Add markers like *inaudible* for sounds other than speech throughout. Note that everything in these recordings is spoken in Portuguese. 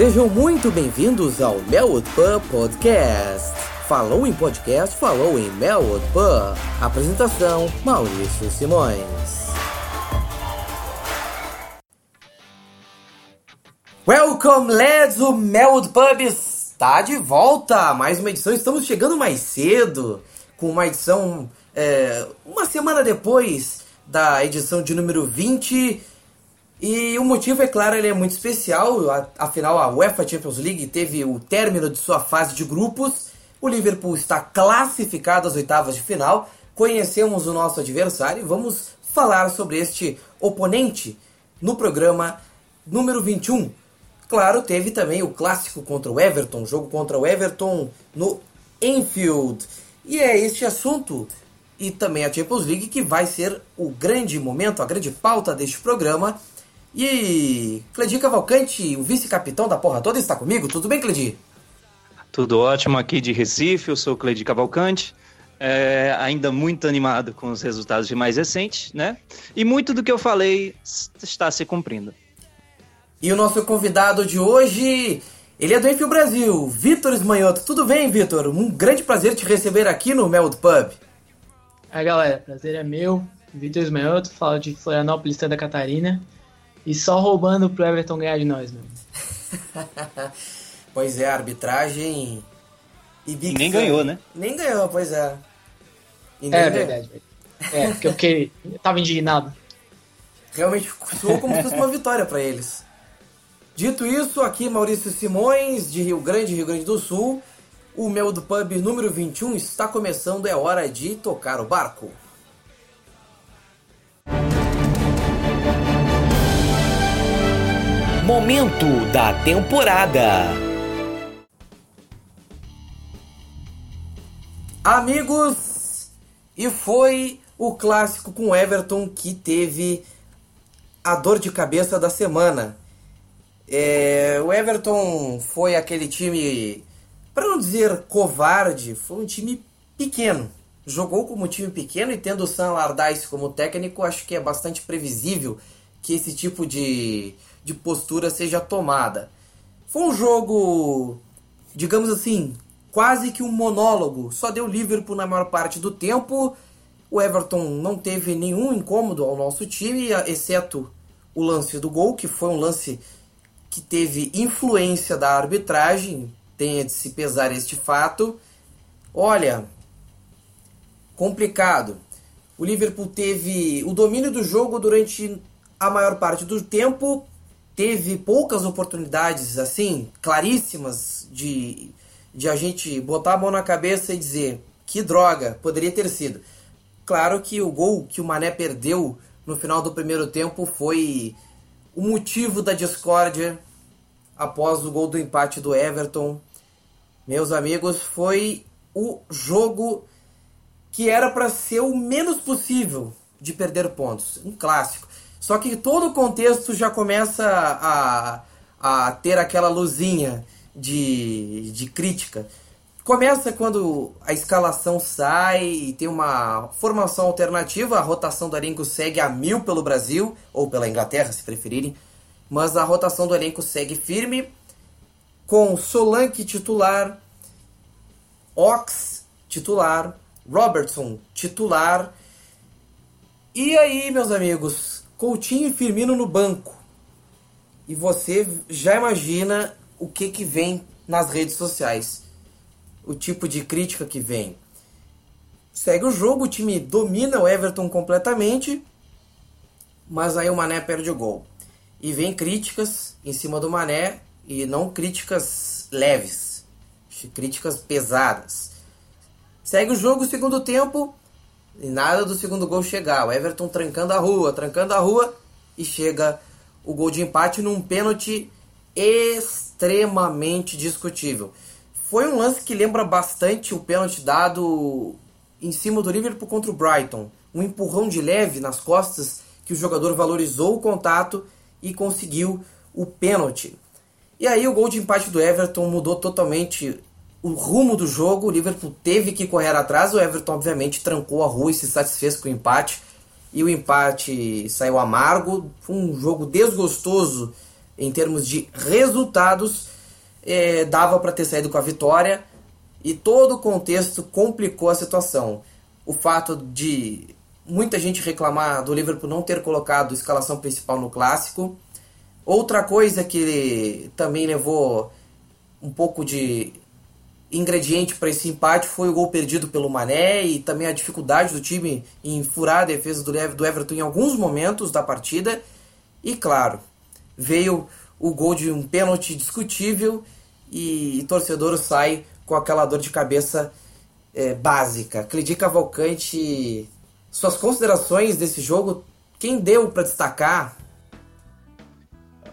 Sejam muito bem-vindos ao Melwood Podcast. Falou em podcast, falou em Melwood. Apresentação: Maurício Simões. Welcome, lads! O Melwood Pub está de volta! Mais uma edição, estamos chegando mais cedo, com uma edição é, uma semana depois da edição de número 20 e o motivo, é claro, ele é muito especial, afinal a UEFA Champions League teve o término de sua fase de grupos, o Liverpool está classificado às oitavas de final, conhecemos o nosso adversário e vamos falar sobre este oponente no programa número 21. Claro, teve também o clássico contra o Everton, jogo contra o Everton no Enfield. E é este assunto e também a Champions League que vai ser o grande momento, a grande pauta deste programa. E Cledir Cavalcante, o vice-capitão da porra toda, está comigo? Tudo bem, Cledir? Tudo ótimo aqui de Recife, eu sou Cledir Cavalcante. É, ainda muito animado com os resultados de mais recentes, né? E muito do que eu falei está se cumprindo. E o nosso convidado de hoje, ele é do Enfio Brasil, Vitor Esmanhoto. Tudo bem, Vitor? Um grande prazer te receber aqui no Meld Pub. Aí, galera, prazer é meu. Vitor Esmanhoto, falo de Florianópolis, Santa Catarina. E só roubando pro Everton ganhar de nós, meu. *laughs* pois é, arbitragem. E Big Nem ganhou, né? Nem ganhou, pois é. é, ganhou. verdade. É, porque eu, fiquei, eu tava indignado. Realmente soou como se fosse uma vitória para eles. Dito isso, aqui Maurício Simões, de Rio Grande, Rio Grande do Sul. O meu do pub número 21 está começando, é hora de tocar o barco. Momento da temporada. Amigos, e foi o clássico com Everton que teve a dor de cabeça da semana. É, o Everton foi aquele time, para não dizer covarde, foi um time pequeno. Jogou como time pequeno e tendo o Sam Allardyce como técnico, acho que é bastante previsível que esse tipo de, de postura seja tomada. Foi um jogo, digamos assim, quase que um monólogo. Só deu Liverpool na maior parte do tempo. O Everton não teve nenhum incômodo ao nosso time, exceto o lance do gol, que foi um lance que teve influência da arbitragem. Tenha de se pesar este fato. Olha, complicado. O Liverpool teve o domínio do jogo durante a maior parte do tempo, teve poucas oportunidades assim, claríssimas, de, de a gente botar a mão na cabeça e dizer que droga, poderia ter sido. Claro que o gol que o Mané perdeu no final do primeiro tempo foi o motivo da discórdia após o gol do empate do Everton. Meus amigos, foi o jogo que era para ser o menos possível de perder pontos. Um clássico. Só que todo o contexto já começa a, a ter aquela luzinha de, de crítica. Começa quando a escalação sai e tem uma formação alternativa, a rotação do elenco segue a mil pelo Brasil, ou pela Inglaterra, se preferirem, mas a rotação do elenco segue firme, com Solanke titular, Ox titular, Robertson titular. E aí, meus amigos, Coutinho e Firmino no banco. E você já imagina o que, que vem nas redes sociais. O tipo de crítica que vem. Segue o jogo, o time domina o Everton completamente, mas aí o Mané perde o gol. E vem críticas em cima do Mané, e não críticas leves, críticas pesadas. Segue o jogo, segundo tempo, e nada do segundo gol chegar. O Everton trancando a rua, trancando a rua e chega o gol de empate num pênalti extremamente discutível. Foi um lance que lembra bastante o pênalti dado em cima do Liverpool contra o Brighton. Um empurrão de leve nas costas que o jogador valorizou o contato e conseguiu o pênalti. E aí o gol de empate do Everton mudou totalmente o rumo do jogo, o Liverpool teve que correr atrás, o Everton obviamente trancou a rua e se satisfez com o empate. E o empate saiu amargo, foi um jogo desgostoso em termos de resultados, é, dava para ter saído com a vitória e todo o contexto complicou a situação. O fato de muita gente reclamar do Liverpool não ter colocado a escalação principal no clássico. Outra coisa que também levou um pouco de ingrediente para esse empate foi o gol perdido pelo Mané e também a dificuldade do time em furar a defesa do Everton em alguns momentos da partida. E claro, veio o gol de um pênalti discutível e, o torcedor sai com aquela dor de cabeça é, básica. Cledi Cavalcante, suas considerações desse jogo, quem deu para destacar?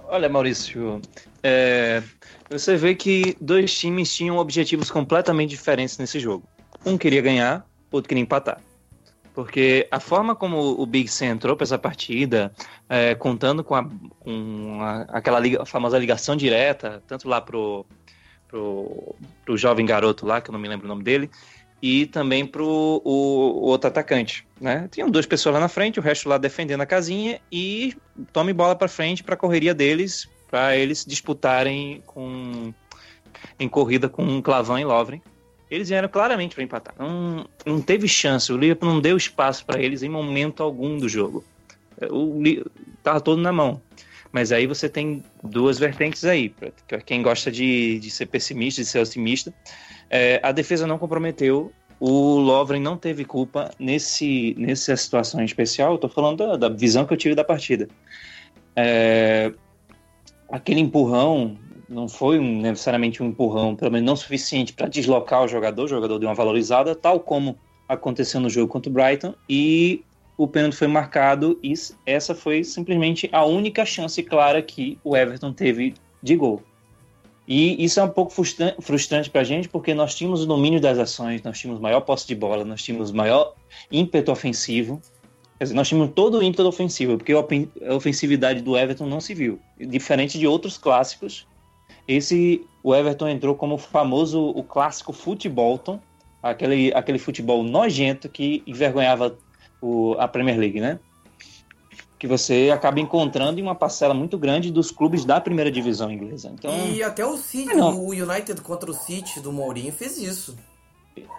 Olha, Maurício, é, você vê que dois times tinham objetivos completamente diferentes nesse jogo. Um queria ganhar, outro queria empatar. Porque a forma como o Big Sam entrou para essa partida, é, contando com, a, com a, aquela liga, famosa ligação direta, tanto lá pro, pro, pro jovem garoto lá, que eu não me lembro o nome dele, e também pro o, o outro atacante, né? Tinham duas pessoas lá na frente, o resto lá defendendo a casinha e tome bola para frente para a correria deles, para eles disputarem com em corrida com Clavan e Lovren. Eles vieram claramente para empatar. Não, não teve chance. O Liverpool não deu espaço para eles em momento algum do jogo. O tava todo na mão. Mas aí você tem duas vertentes aí. Para quem gosta de, de ser pessimista, de ser otimista, é, a defesa não comprometeu. O Lovren não teve culpa nesse, nessa situação em especial. Estou falando da, da, visão que eu tive da partida. É, aquele empurrão não foi necessariamente um empurrão, pelo menos não suficiente para deslocar o jogador, o jogador deu uma valorizada, tal como aconteceu no jogo contra o Brighton, e o pênalti foi marcado, e essa foi simplesmente a única chance clara que o Everton teve de gol. E isso é um pouco frustrante para a gente, porque nós tínhamos o domínio das ações, nós tínhamos maior posse de bola, nós tínhamos maior ímpeto ofensivo, Quer dizer, nós tínhamos todo o ímpeto ofensivo, porque a ofensividade do Everton não se viu. Diferente de outros clássicos, esse o Everton entrou como o famoso, o clássico futebolton, aquele, aquele futebol nojento que envergonhava o, a Premier League, né? Que você acaba encontrando em uma parcela muito grande dos clubes da primeira divisão inglesa. Então, e até o City, o United contra o City do Mourinho fez isso.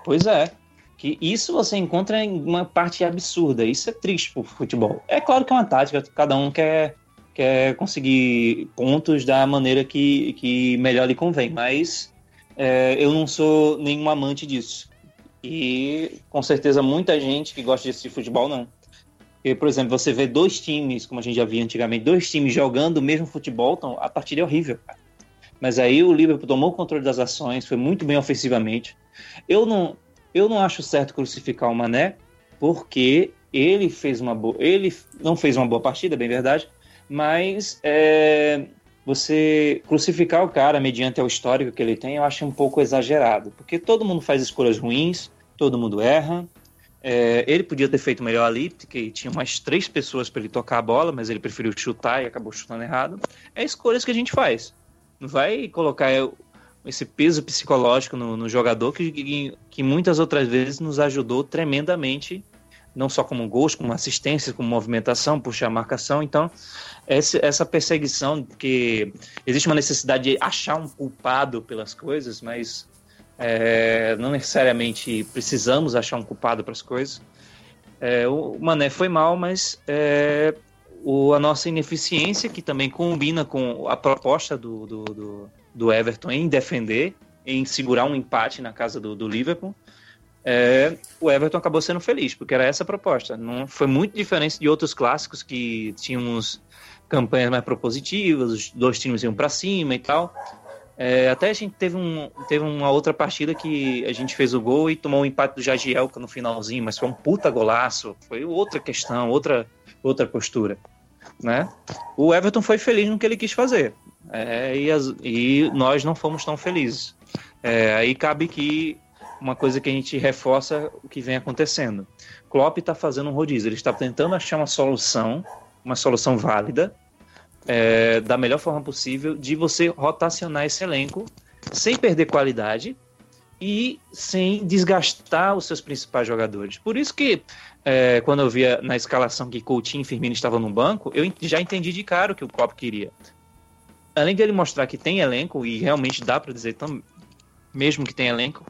Pois é que isso você encontra em uma parte absurda. Isso é triste pro futebol. É claro que é uma tática, cada um quer, quer conseguir pontos da maneira que, que melhor lhe convém, mas é, eu não sou nenhum amante disso. E com certeza muita gente que gosta de assistir futebol não. Porque, por exemplo, você vê dois times, como a gente já via antigamente, dois times jogando o mesmo futebol, então a partida é horrível. Mas aí o Liverpool tomou o controle das ações, foi muito bem ofensivamente. Eu não, eu não acho certo crucificar o Mané, porque ele fez uma boa. Ele não fez uma boa partida, bem verdade, mas é, você crucificar o cara mediante o histórico que ele tem, eu acho um pouco exagerado. Porque todo mundo faz escolhas ruins, todo mundo erra. É, ele podia ter feito melhor ali, porque tinha mais três pessoas para ele tocar a bola, mas ele preferiu chutar e acabou chutando errado. É escolhas que a gente faz. Não vai colocar esse peso psicológico no, no jogador que, que, muitas outras vezes nos ajudou tremendamente, não só como gols, como assistência, como movimentação, puxar marcação. Então, essa, essa perseguição, que existe uma necessidade de achar um culpado pelas coisas, mas é, não necessariamente precisamos achar um culpado para as coisas. É, o Mané foi mal, mas é, o, a nossa ineficiência, que também combina com a proposta do, do, do do Everton em defender, em segurar um empate na casa do, do Liverpool, é, o Everton acabou sendo feliz, porque era essa a proposta. Não foi muito diferente de outros clássicos que tínhamos campanhas mais propositivas, os dois times iam para cima e tal. É, até a gente teve, um, teve uma outra partida que a gente fez o gol e tomou o um empate do Jagielka no finalzinho, mas foi um puta golaço, foi outra questão, outra, outra postura. Né? O Everton foi feliz no que ele quis fazer. É, e, as, e, nós não fomos tão felizes. É, aí cabe que uma coisa que a gente reforça o que vem acontecendo. Klopp está fazendo um rodízio, ele está tentando achar uma solução, uma solução válida, é, da melhor forma possível, de você rotacionar esse elenco sem perder qualidade e sem desgastar os seus principais jogadores. Por isso que é, quando eu via na escalação que Coutinho e Firmino estavam no banco, eu já entendi de cara o que o Klopp queria além dele mostrar que tem elenco, e realmente dá para dizer, tam, mesmo que tem elenco,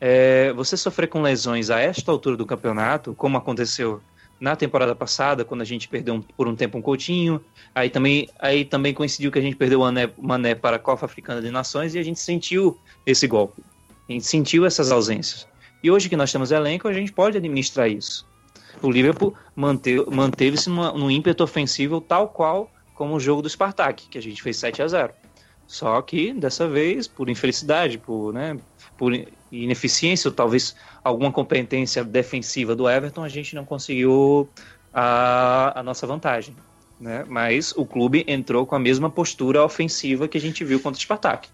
é, você sofrer com lesões a esta altura do campeonato, como aconteceu na temporada passada, quando a gente perdeu um, por um tempo um Coutinho, aí também, aí também coincidiu que a gente perdeu o Mané, Mané para a Copa Africana de Nações e a gente sentiu esse golpe, a gente sentiu essas ausências. E hoje que nós temos elenco, a gente pode administrar isso. O Liverpool manteve-se no ímpeto ofensivo tal qual como o jogo do Spartak, que a gente fez 7 a 0 Só que, dessa vez, por infelicidade, por, né, por ineficiência, ou talvez alguma competência defensiva do Everton, a gente não conseguiu a, a nossa vantagem. Né? Mas o clube entrou com a mesma postura ofensiva que a gente viu contra o Spartak,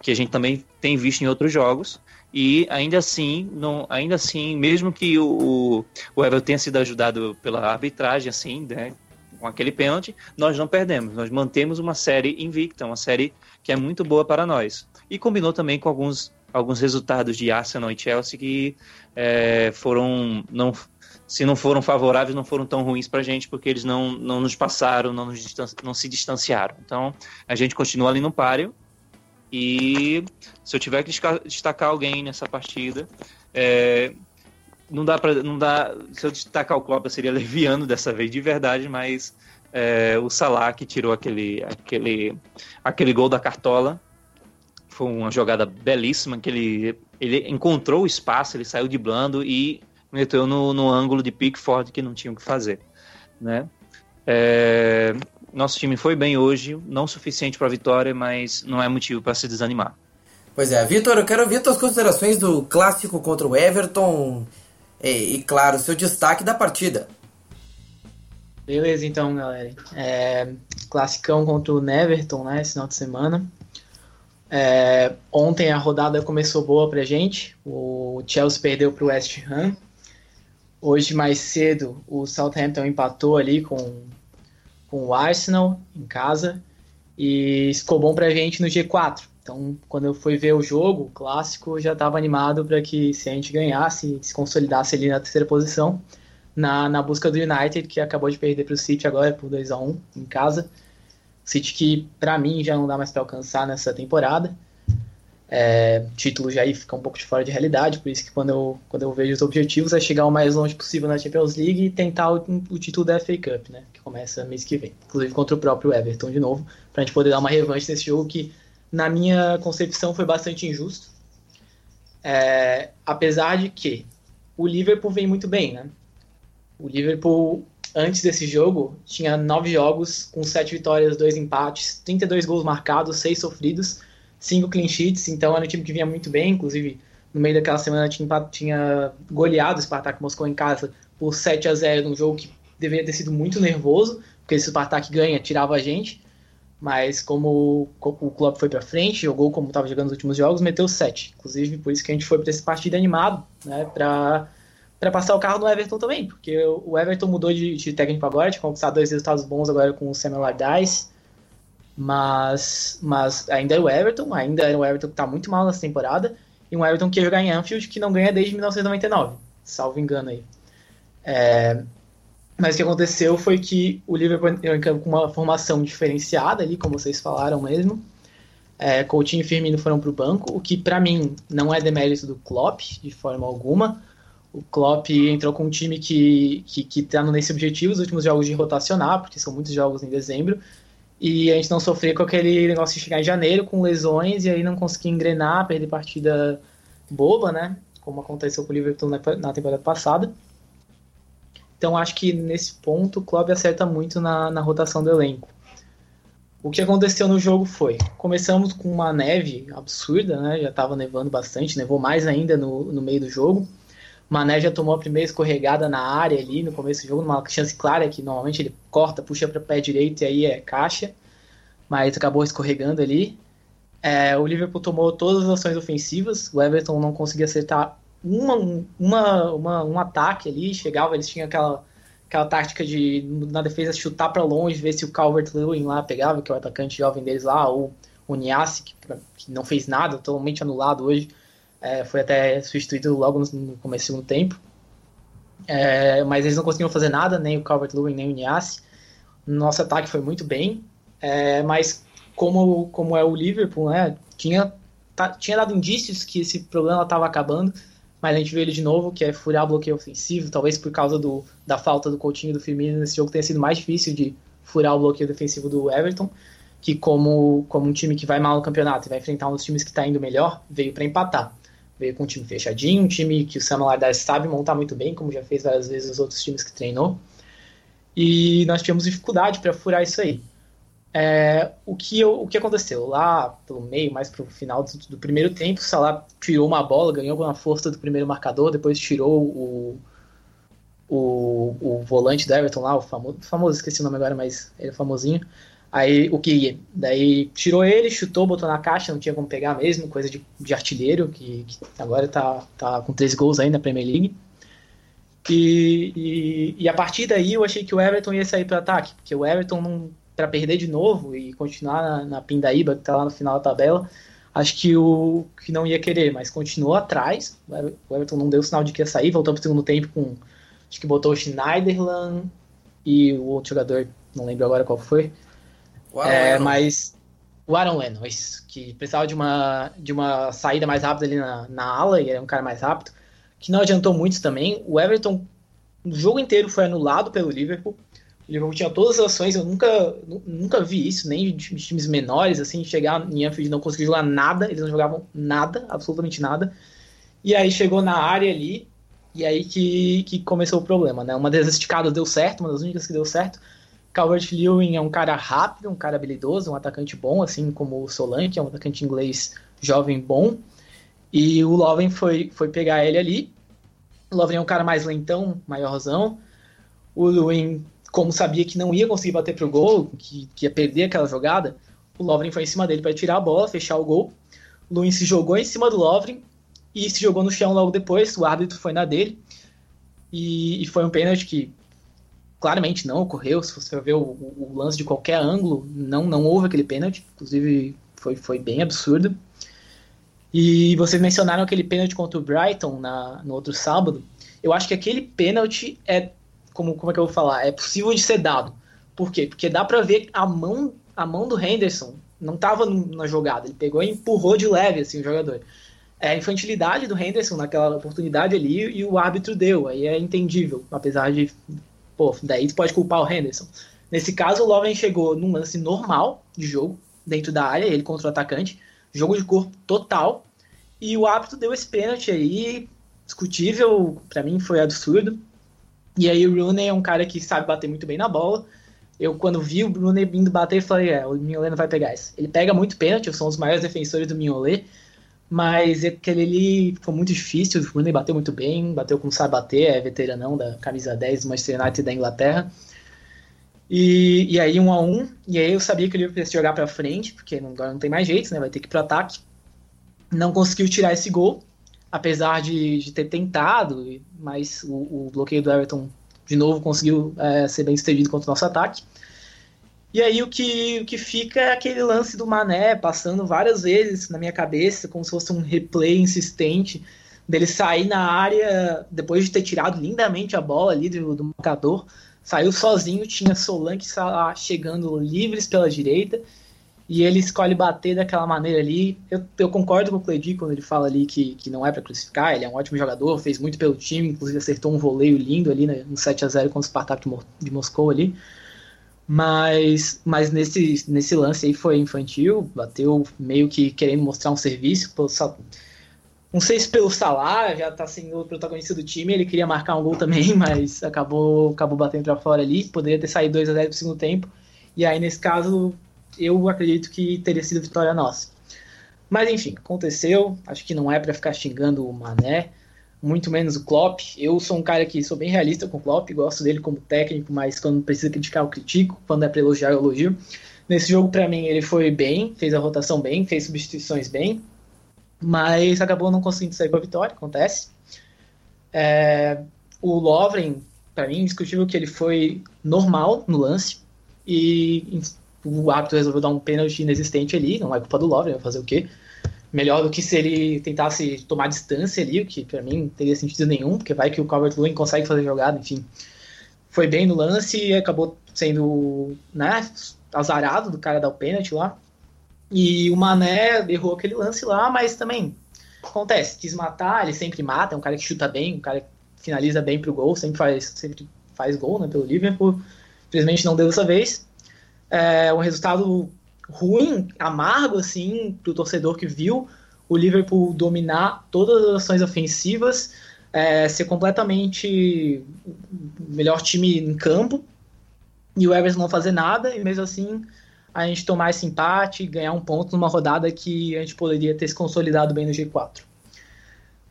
que a gente também tem visto em outros jogos. E ainda assim, não, ainda assim, mesmo que o, o Everton tenha sido ajudado pela arbitragem, assim, né, com aquele pênalti, nós não perdemos. Nós mantemos uma série invicta, uma série que é muito boa para nós. E combinou também com alguns alguns resultados de Arsenal e Chelsea que é, foram não se não foram favoráveis não foram tão ruins para a gente porque eles não, não nos passaram não, nos não se distanciaram então a gente continua ali no páreo e se eu tiver que destacar alguém nessa partida é, não dá para não dá se eu destacar o Klopp seria *laughs* leviano dessa vez de verdade mas é, o Salah que tirou aquele aquele aquele gol da cartola foi uma jogada belíssima que ele, ele encontrou o espaço, ele saiu de blando e meteu no, no ângulo de Pickford que não tinha o que fazer, né? É, nosso time foi bem hoje, não suficiente para vitória, mas não é motivo para se desanimar. Pois é, Vitor, eu quero ouvir suas considerações do clássico contra o Everton e, e, claro, seu destaque da partida. Beleza, então, galera. É, classicão contra o Everton, né, esse final de semana. É, ontem a rodada começou boa pra gente. O Chelsea perdeu pro West Ham. Hoje, mais cedo, o Southampton empatou ali com, com o Arsenal em casa. E ficou bom pra gente no G4. Então, quando eu fui ver o jogo, o clássico, já estava animado para que se a gente ganhasse, se consolidasse ali na terceira posição, na, na busca do United, que acabou de perder para o City agora por 2 a 1 em casa. City que, para mim, já não dá mais para alcançar nessa temporada. É, título já aí fica um pouco de fora de realidade, por isso que quando eu, quando eu vejo os objetivos é chegar o mais longe possível na Champions League e tentar o, o título da FA Cup, né, que começa mês que vem, inclusive contra o próprio Everton de novo, para a gente poder dar uma revanche nesse jogo que, na minha concepção, foi bastante injusto. É, apesar de que o Liverpool vem muito bem, né? O Liverpool antes desse jogo, tinha nove jogos com sete vitórias, dois empates, 32 gols marcados, seis sofridos, cinco clean sheets, então era um time que vinha muito bem, inclusive no meio daquela semana tinha, tinha goleado o Spartak Moscou em casa por 7 a 0 num jogo que deveria ter sido muito nervoso, porque se o Spartak ganha, tirava a gente, mas como o clube foi para frente, jogou como estava jogando nos últimos jogos, meteu 7. Inclusive, por isso que a gente foi para esse partido animado, né, para passar o carro no Everton também, porque o Everton mudou de, de técnico agora, tinha conquistado dois resultados bons agora com o Samuel Allardyce, mas, mas ainda é o Everton, ainda é o Everton que está muito mal nessa temporada, e um Everton que ia jogar em Anfield que não ganha desde 1999, salvo engano aí. É, mas o que aconteceu foi que o Liverpool entrou com uma formação diferenciada ali, como vocês falaram mesmo. É, Coutinho e Firmino foram para o banco, o que para mim não é demérito do Klopp de forma alguma o Klopp entrou com um time que, que, que tá nesse objetivo, os últimos jogos de rotacionar, porque são muitos jogos em dezembro, e a gente não sofrer com aquele negócio de chegar em janeiro com lesões e aí não conseguir engrenar, perder partida boba, né? Como aconteceu com o Liverpool na, na temporada passada. Então acho que nesse ponto o Klopp acerta muito na, na rotação do elenco. O que aconteceu no jogo foi, começamos com uma neve absurda, né? Já estava nevando bastante, nevou mais ainda no, no meio do jogo. Mané já tomou a primeira escorregada na área ali no começo do jogo, numa chance clara que normalmente ele corta, puxa para o pé direito e aí é caixa, mas acabou escorregando ali. É, o Liverpool tomou todas as ações ofensivas, o Everton não conseguia acertar uma, uma, uma, um ataque ali, chegava, eles tinham aquela, aquela tática de na defesa chutar para longe, ver se o Calvert-Lewin lá pegava, que é o atacante jovem deles lá, ou o Niassi, que, que não fez nada, totalmente anulado hoje é, foi até substituído logo no, começo do tempo. É, mas eles não conseguiram fazer nada, nem o Calvert-Lewin, nem o Niassi. Nosso ataque foi muito bem, é, mas como, como é o Liverpool, né? Tinha, tá, tinha dado indícios que esse problema estava acabando, mas a gente vê ele de novo, que é furar o bloqueio ofensivo, talvez por causa do, da falta do Coutinho e do Firmino nesse jogo tenha sido mais difícil de furar o bloqueio defensivo do Everton, que como, como um time que vai mal no campeonato e vai enfrentar um dos times que está indo melhor, veio para empatar. Veio com um time fechadinho, um time que o Sam Allardyce sabe montar muito bem, como já fez várias vezes os outros times que treinou. E nós tivemos dificuldade para furar isso aí. É, o, que eu, o que aconteceu? Lá pelo meio, mais pro final do, do, primeiro tempo, o Salah tirou uma bola, ganhou com a força do primeiro marcador, depois tirou o, o, o volante do Everton lá, o famoso, famoso, esqueci o nome agora, mas ele é famosinho. Aí o que daí tirou ele, chutou, botou na caixa, não tinha como pegar mesmo, coisa de, de artilheiro, que, que agora tá, tá com três gols aí na Premier League. E, e, e, a partir daí eu achei que o Everton ia sair para ataque, porque o Everton não para perder de novo e continuar na, na Pindaíba, que está lá no final da tabela, acho que o que não ia querer, mas continuou atrás. O Everton não deu sinal de que ia sair, voltou para o segundo tempo com. Acho que botou o Schneiderland e o outro jogador, não lembro agora qual foi. É, mas o Aaron Lennon, isso, que precisava de uma, de uma saída mais rápida ali na, na ala, e era um cara mais rápido, que não adiantou muito também. O Everton, o jogo inteiro foi anulado pelo Liverpool. Liverpool tinha todas as ações, eu nunca, nunca vi isso, nem de times menores, assim, chegar em Anfield não conseguir jogar nada, eles não jogavam nada, absolutamente nada. E aí chegou na área ali, e aí que, que começou o problema, né? Uma das esticadas deu certo, uma das únicas que deu certo. Calvert-Lewin é um cara rápido, um cara habilidoso, um atacante bom, assim como o Solanke, é um atacante inglês jovem bom. E o Lovren foi, foi pegar ele ali. O Lovren é um cara mais lentão, maiorzão. O Lewin como sabia que não ia conseguir bater pro gol, que, que ia perder aquela jogada, o Lovren foi em cima dele para tirar a bola, fechar o gol. O Luiz se jogou em cima do Lovren e se jogou no chão logo depois. O árbitro foi na dele e, e foi um pênalti que claramente não ocorreu. Se você ver o, o, lance de qualquer ângulo, não, não houve aquele pênalti. Inclusive, foi, foi bem absurdo. E vocês mencionaram aquele pênalti contra o Brighton na, no outro sábado. Eu acho que aquele pênalti é como, como é que eu vou falar? É possível de ser dado. Por quê? Porque dá para ver a mão, a mão do Henderson não estava na jogada. Ele pegou e empurrou de leve assim, o jogador. É a infantilidade do Henderson naquela oportunidade ali e o árbitro deu. Aí é entendível, apesar de. Pô, daí tu pode culpar o Henderson. Nesse caso, o Lovren chegou num lance normal de jogo, dentro da área, ele contra o atacante, jogo de corpo total, e o árbitro deu esse pênalti aí, discutível, para mim foi absurdo. E aí o Rooney é um cara que sabe bater muito bem na bola. Eu, quando vi o Rooney vindo bater, falei, é, o Mignolet não vai pegar isso. Ele pega muito pênalti, um dos maiores defensores do Mignolet, mas aquele ali foi muito difícil, o Rooney bateu muito bem, bateu como sabe bater, é veteranão da camisa 10 do Manchester United da Inglaterra. E, e aí um a um, e aí eu sabia que ele ia jogar para frente, porque agora não tem mais jeito, né, vai ter que ir pro ataque. Não conseguiu tirar esse gol, apesar de, de ter tentado, mas o, o, bloqueio do Everton de novo conseguiu é, ser bem sucedido contra o nosso ataque. E aí o que, o que fica é aquele lance do Mané passando várias vezes na minha cabeça, como se fosse um replay insistente dele sair na área depois de ter tirado lindamente a bola ali do, do marcador, saiu sozinho, tinha Solanke chegando livres pela direita e ele escolhe bater daquela maneira ali. Eu, eu concordo com o Cledi quando ele fala ali que, que não é para crucificar, ele é um ótimo jogador, fez muito pelo time, inclusive acertou um voleio lindo ali né, no 7 a 0 contra o Spartak de Moscou ali. Mas, mas nesse, nesse lance aí foi infantil, bateu meio que querendo mostrar um serviço. Pelo, não sei se pelo Salah, já tá sendo o protagonista do time, ele queria marcar um gol também, *laughs* mas acabou, acabou batendo para fora ali. Poderia ter saído 2 a 0 no segundo tempo. E aí, nesse caso, eu acredito que teria sido vitória nossa. Mas enfim, aconteceu. Acho que não é para ficar xingando o Mané, muito menos o Klopp. Eu sou um cara que sou bem realista com o Klopp, gosto dele como técnico, mas quando precisa criticar eu critico, quando é para elogiar eu elogio. Nesse jogo para mim ele foi bem, fez a rotação bem, fez substituições bem, mas acabou não conseguindo sair com a vitória, acontece. É, o Lovren, para mim, indiscutível que ele foi normal no lance e o árbitro resolveu dar um pênalti inexistente ali, não é culpa do vai fazer o quê? Melhor do que se ele tentasse tomar distância ali, o que para mim não teria sentido nenhum, porque vai que o Calvert-Lewin consegue fazer jogada, enfim. Foi bem no lance e acabou sendo né, azarado do cara dar o pênalti lá. E o Mané errou aquele lance lá, mas também acontece, quis matar, ele sempre mata, é um cara que chuta bem, um cara que finaliza bem pro gol, sempre faz, sempre faz gol né, pelo Liverpool. Infelizmente não deu dessa vez. É um resultado ruim, amargo, assim, pro torcedor que viu o Liverpool dominar todas as ações ofensivas, é, ser completamente o melhor time em campo, e o Everton não fazer nada, e mesmo assim a gente tomar esse empate e ganhar um ponto numa rodada que a gente poderia ter se consolidado bem no G4.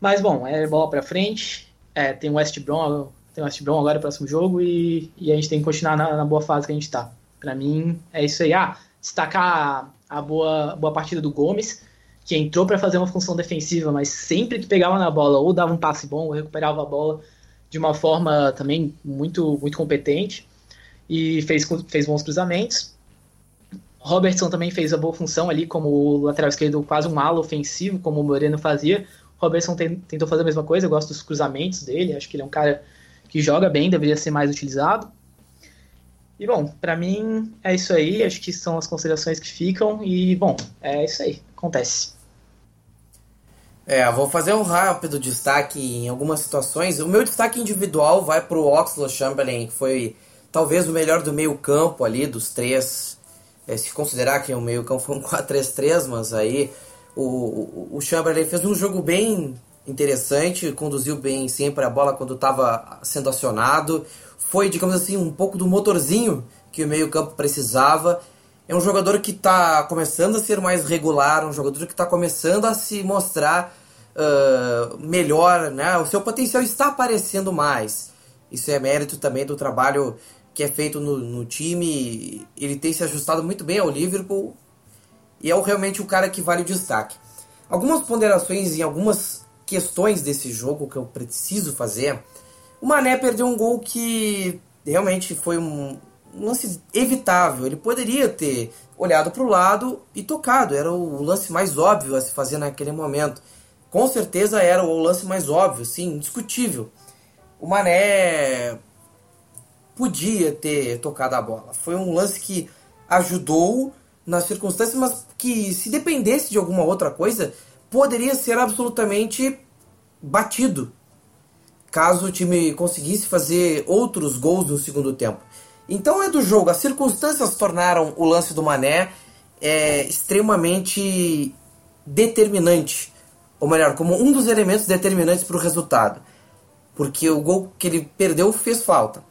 Mas bom, é bola para frente, é, tem o West Brom, tem o West Brom agora próximo jogo e, e, a gente tem que continuar na, na boa fase que a gente está. Para mim é isso aí. Ah, destacar a, boa, boa partida do Gomes, que entrou para fazer uma função defensiva, mas sempre que pegava na bola ou dava um passe bom ou recuperava a bola de uma forma também muito muito competente e fez, fez bons cruzamentos. Robertson também fez a boa função ali como lateral esquerdo, quase um ala ofensivo, como o Moreno fazia. Robertson tentou fazer a mesma coisa, eu gosto dos cruzamentos dele, acho que ele é um cara que joga bem, deveria ser mais utilizado. E bom, para mim é isso aí, acho que são as considerações que ficam. E bom, é isso aí, acontece. É, vou fazer um rápido destaque em algumas situações. O meu destaque individual vai para o Oxlade Chamberlain, que foi talvez o melhor do meio campo ali, dos três. É, se considerar que o meio campo foi um *laughs* 4-3-3, mas aí o, o, o Chamberlain fez um jogo bem interessante, conduziu bem sempre a bola quando estava sendo acionado, foi, digamos assim, um pouco do motorzinho que o meio campo precisava. É um jogador que está começando a ser mais regular, um jogador que está começando a se mostrar uh, melhor, né? O seu potencial está aparecendo mais. Isso é mérito também do trabalho que é feito no, no time. Ele tem se ajustado muito bem ao Liverpool e é realmente o cara que vale o destaque. Algumas ponderações em algumas questões desse jogo que eu preciso fazer. O Mané perdeu um gol que realmente foi um, lance evitável. Ele poderia ter olhado para o lado e tocado. Era o lance mais óbvio a se fazer naquele momento. Com certeza era o lance mais óbvio, sim, indiscutível. O Mané podia ter tocado a bola. Foi um lance que ajudou nas circunstâncias, mas que se dependesse de alguma outra coisa, poderia ser absolutamente batido. Caso o time conseguisse fazer outros gols no segundo tempo. Então é do jogo. As circunstâncias tornaram o lance do Mané é, extremamente determinante. Ou melhor, como um dos elementos determinantes para o resultado. Porque o gol que ele perdeu fez falta.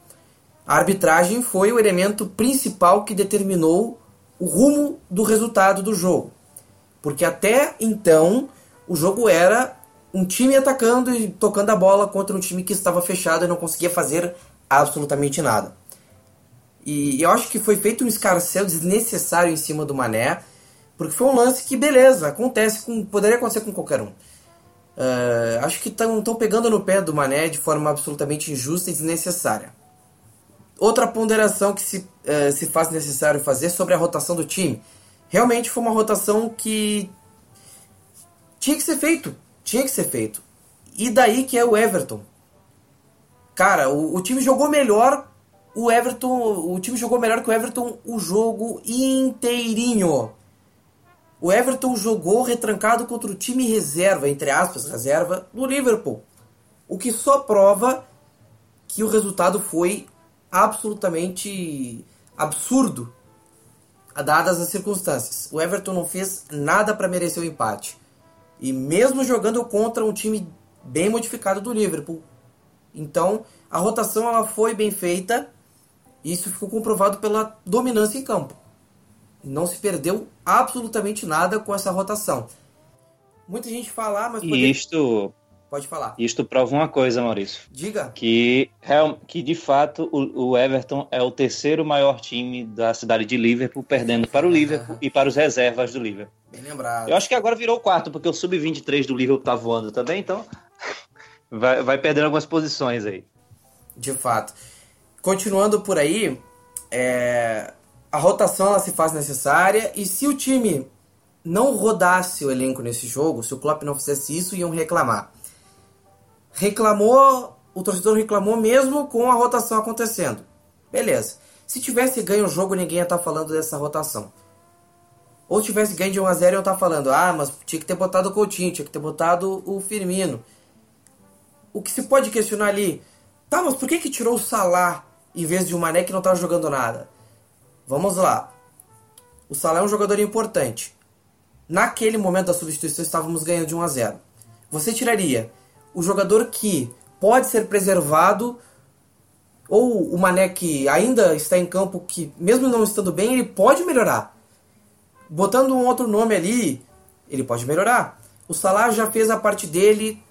A arbitragem foi o elemento principal que determinou o rumo do resultado do jogo. Porque até então o jogo era um time atacando e tocando a bola contra um time que estava fechado e não conseguia fazer absolutamente nada. E eu acho que foi feito um escarcel desnecessário em cima do Mané, porque foi um lance que, beleza, acontece com, poderia acontecer com qualquer um. Uh, acho que estão pegando no pé do Mané de forma absolutamente injusta e desnecessária. Outra ponderação que se, uh, se faz necessário fazer sobre a rotação do time. Realmente foi uma rotação que tinha que ser feito. Tinha que ser feito. E daí que é o Everton. Cara, o, o time jogou melhor. O Everton. O time jogou melhor que o Everton o jogo inteirinho. O Everton jogou retrancado contra o time reserva, entre aspas, reserva, do Liverpool. O que só prova que o resultado foi absolutamente absurdo, dadas as circunstâncias. O Everton não fez nada para merecer o empate. E mesmo jogando contra um time bem modificado do Liverpool. Então, a rotação ela foi bem feita. E isso ficou comprovado pela dominância em campo. Não se perdeu absolutamente nada com essa rotação. Muita gente fala, ah, mas poder... isto Pode falar. Isto prova uma coisa, Maurício. Diga. Que, que de fato o, o Everton é o terceiro maior time da cidade de Liverpool, perdendo para o Liverpool e para os reservas do Liverpool. Bem lembrado. Eu acho que agora virou o quarto, porque o sub-23 do Liverpool tá voando também, então *laughs* vai, vai perdendo algumas posições aí. De fato. Continuando por aí, é... a rotação ela se faz necessária e se o time não rodasse o elenco nesse jogo, se o Klopp não fizesse isso, iam reclamar reclamou, o torcedor reclamou mesmo com a rotação acontecendo. Beleza. Se tivesse ganho o jogo, ninguém ia estar tá falando dessa rotação. Ou se tivesse ganho de 1x0 eu tava falando, ah, mas tinha que ter botado o Coutinho, tinha que ter botado o Firmino. O que se pode questionar ali, tá, mas por que que tirou o Salah em vez de o Mané que não tava jogando nada? Vamos lá. O Salah é um jogador importante. Naquele momento da substituição estávamos ganhando de 1 a 0. Você tiraria o jogador que pode ser preservado ou o Mané que ainda está em campo que mesmo não estando bem, ele pode melhorar. Botando um outro nome ali, ele pode melhorar. O Salah já fez a parte dele,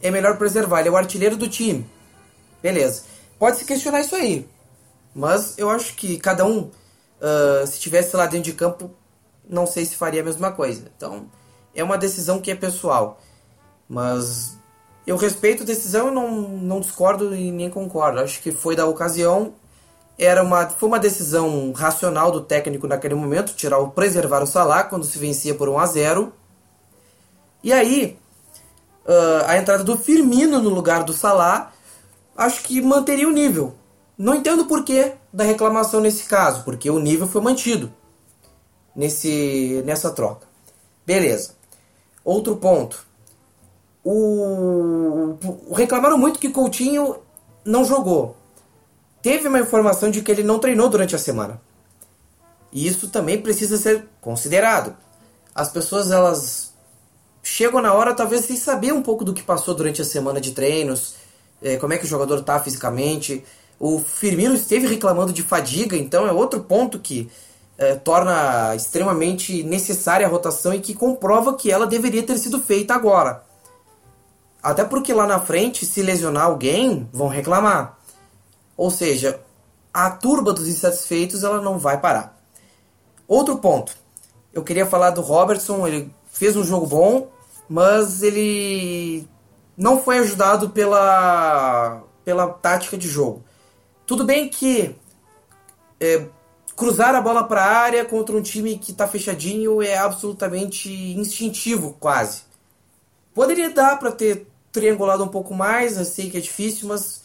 é melhor preservar, ele é o artilheiro do time. Beleza. Pode se questionar isso aí. Mas eu acho que cada um, uh, se tivesse lá dentro de campo, não sei se faria a mesma coisa. Então, é uma decisão que é pessoal. Mas eu respeito a decisão e não, não discordo e nem concordo. Acho que foi da ocasião. Era uma, foi uma decisão racional do técnico naquele momento, tirar o preservar o Salah quando se vencia por 1 a 0. E aí, uh, a entrada do Firmino no lugar do Salah, acho que manteria o nível. Não entendo o porquê da reclamação nesse caso, porque o nível foi mantido nesse, nessa troca. Beleza. Outro ponto. O, reclamaram muito que Coutinho não jogou. Teve uma informação de que ele não treinou durante a semana. E isso também precisa ser considerado. As pessoas elas chegam na hora talvez sem saber um pouco do que passou durante a semana de treinos, é, como é que o jogador está fisicamente. O Firmino esteve reclamando de fadiga, então é outro ponto que é, torna extremamente necessária a rotação e que comprova que ela deveria ter sido feita agora. Até porque lá na frente, se lesionar alguém, vão reclamar. Ou seja, a turba dos insatisfeitos ela não vai parar. Outro ponto. Eu queria falar do Robertson, ele fez um jogo bom, mas ele não foi ajudado pela, pela tática de jogo. Tudo bem que é, cruzar a bola para a área contra um time que está fechadinho é absolutamente instintivo, quase. Poderia dar para ter triangulado um pouco mais, eu sei que é difícil, mas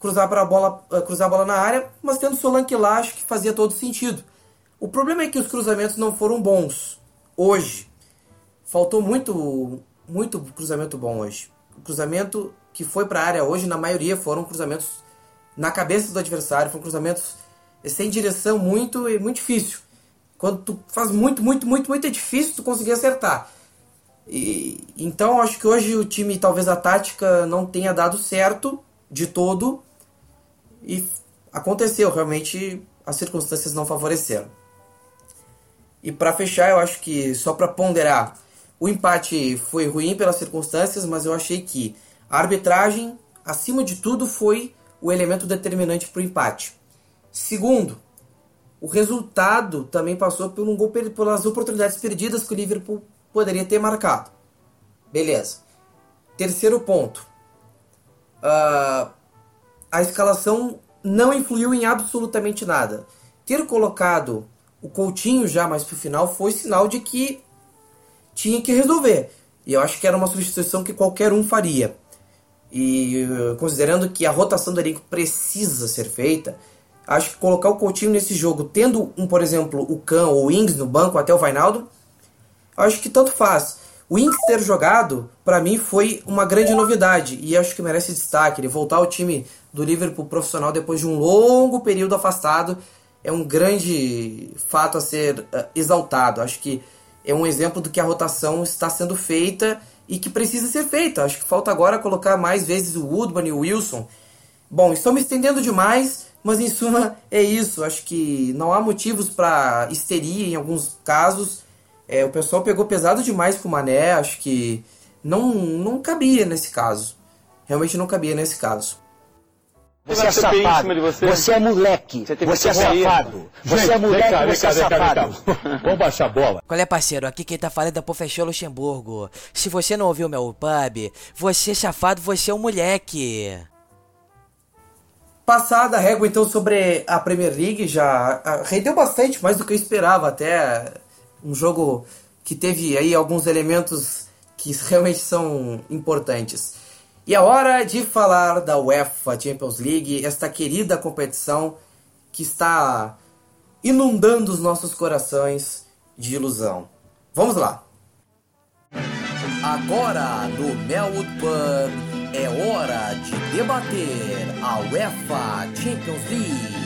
cruzar para a bola, eh, cruzar a bola na área, mas tendo Solanke lá, acho que fazia todo sentido. O problema é que os cruzamentos não foram bons hoje. Faltou muito muito cruzamento bom hoje. O cruzamento que foi para a área hoje, na maioria foram cruzamentos na cabeça do adversário, foram cruzamentos sem direção muito e muito difícil. Quando tu faz muito, muito, muito, muito é difícil tu conseguir acertar. E, então acho que hoje o time, talvez a tática não tenha dado certo de todo. E aconteceu, realmente as circunstâncias não favoreceram. E para fechar, eu acho que só para ponderar, o empate foi ruim pelas circunstâncias, mas eu achei que a arbitragem, acima de tudo, foi o elemento determinante para o empate. Segundo, o resultado também passou por um gol pelas oportunidades perdidas que o Liverpool poderia ter marcado. Beleza. Terceiro ponto. Uh, a escalação não influiu em absolutamente nada. Ter colocado o Coutinho já mais pro final foi sinal de que tinha que resolver. E eu acho que era uma substituição que qualquer um faria. E considerando que a rotação do elenco precisa ser feita, Acho que colocar o Coutinho nesse jogo, tendo, um, por exemplo, o Can ou o Ings no banco, até o Vainaldo, acho que tanto faz. O Ings ter jogado, para mim, foi uma grande novidade e acho que merece destaque. Ele voltar ao time do Liverpool profissional depois de um longo período afastado é um grande fato a ser uh, exaltado. Acho que é um exemplo do que a rotação está sendo feita e que precisa ser feita. Acho que falta agora colocar mais vezes o Woodman e o Wilson. Bom, estou me estendendo demais. Mas em suma é isso. Acho que não há motivos para histeria em alguns casos. É, o pessoal pegou pesado demais com o Mané. Acho que não, não cabia nesse caso. Realmente não cabia nesse caso. Você é safado. Você. você é moleque. Você, você é safado. Você é moleque, cá, você cá, é safado. Vamos baixar a bola. Qual é, parceiro? Aqui quem tá falando é professor Luxemburgo. Se você não ouviu meu pub, você é safado, você é um moleque. Passada a régua então sobre a Premier League, já rendeu bastante, mais do que eu esperava até. Um jogo que teve aí alguns elementos que realmente são importantes. E é hora de falar da UEFA Champions League, esta querida competição que está inundando os nossos corações de ilusão. Vamos lá! Agora, no Melwood Pub, é hora de debater a UEFA Champions League.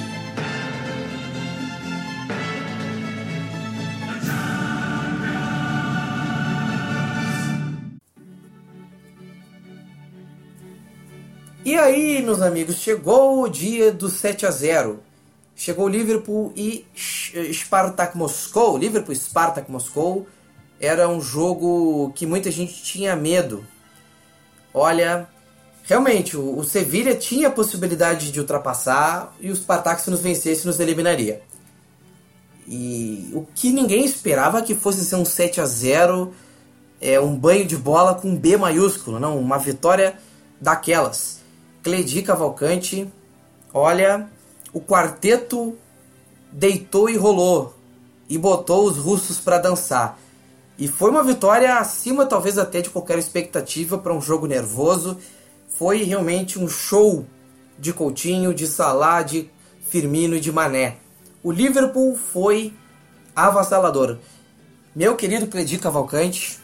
E aí, meus amigos, chegou o dia do 7 a 0. Chegou Liverpool e Spartak Moscou. Liverpool e Spartak Moscou era um jogo que muita gente tinha medo. Olha, realmente, o, o Sevilha tinha a possibilidade de ultrapassar e o Spartak se nos vencesse nos eliminaria. E o que ninguém esperava que fosse ser um 7 a 0 é um banho de bola com B maiúsculo, não, uma vitória daquelas. Cledi Cavalcante, olha, o quarteto deitou e rolou e botou os russos para dançar. E foi uma vitória acima, talvez até de qualquer expectativa para um jogo nervoso. Foi realmente um show de Coutinho, de Salah, de Firmino e de Mané. O Liverpool foi avassalador. Meu querido Cledi Cavalcante,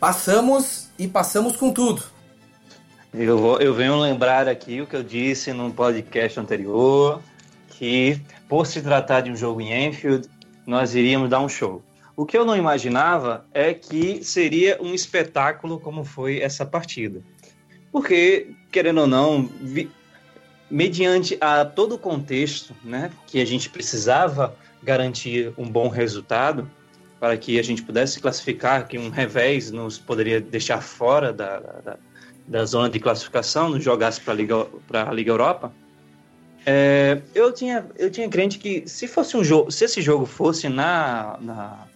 passamos e passamos com tudo. Eu, vou, eu venho lembrar aqui o que eu disse no podcast anterior, que por se tratar de um jogo em Enfield, nós iríamos dar um show. O que eu não imaginava é que seria um espetáculo como foi essa partida. Porque, querendo ou não, vi, mediante a todo o contexto né, que a gente precisava garantir um bom resultado, para que a gente pudesse classificar, que um revés nos poderia deixar fora da, da, da zona de classificação, não jogasse para a Liga, a Liga Europa, é, eu tinha eu tinha crente que se fosse um jogo, se esse jogo fosse na na,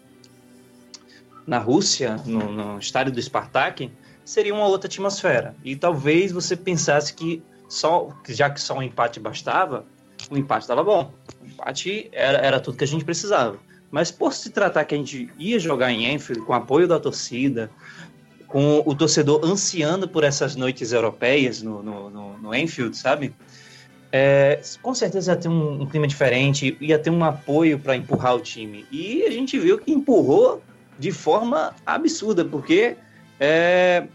na Rússia, no, no estádio do Spartak, seria uma outra atmosfera. E talvez você pensasse que só já que só um empate bastava, o empate estava bom. O empate era, era tudo que a gente precisava. Mas por se tratar que a gente ia jogar em Enfield com apoio da torcida, com o torcedor ansiando por essas noites europeias no, no, no, no Enfield, sabe? É, com certeza ia ter um, um, clima diferente, ia ter um apoio para empurrar o time. E a gente viu que empurrou de forma absurda, porque é,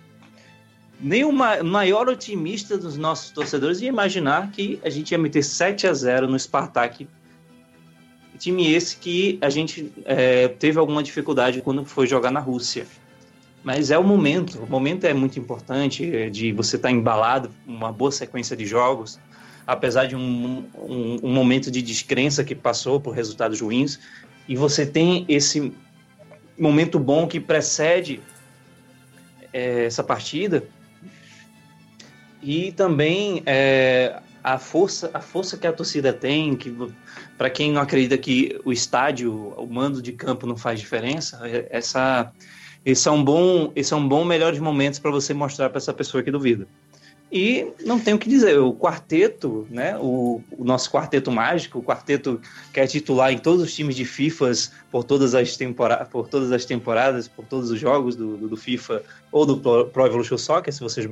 nem o maior otimista dos nossos torcedores ia imaginar que a gente ia meter 7 a 0 no Spartak. Time esse que a gente é, teve alguma dificuldade quando foi jogar na Rússia. Mas é o momento, o momento é muito importante é, de você estar tá embalado, uma boa sequência de jogos, apesar de um, um, um momento de descrença que passou por resultados ruins, e você tem esse momento bom que precede é, essa partida, e também é, a força a força que a torcida tem que para quem não acredita que o estádio o mando de campo não faz diferença é, essa esse é um bom, esse é um bom melhores momentos para você mostrar para essa pessoa que duvida. E não tenho o que dizer, o quarteto, né, o, o, nosso quarteto mágico, o quarteto que é titular em todos os times de FIFAs por todas as, tempora por todas as temporadas, por todos os jogos do, do, do FIFA ou do Pro, Evolution Soccer, se você,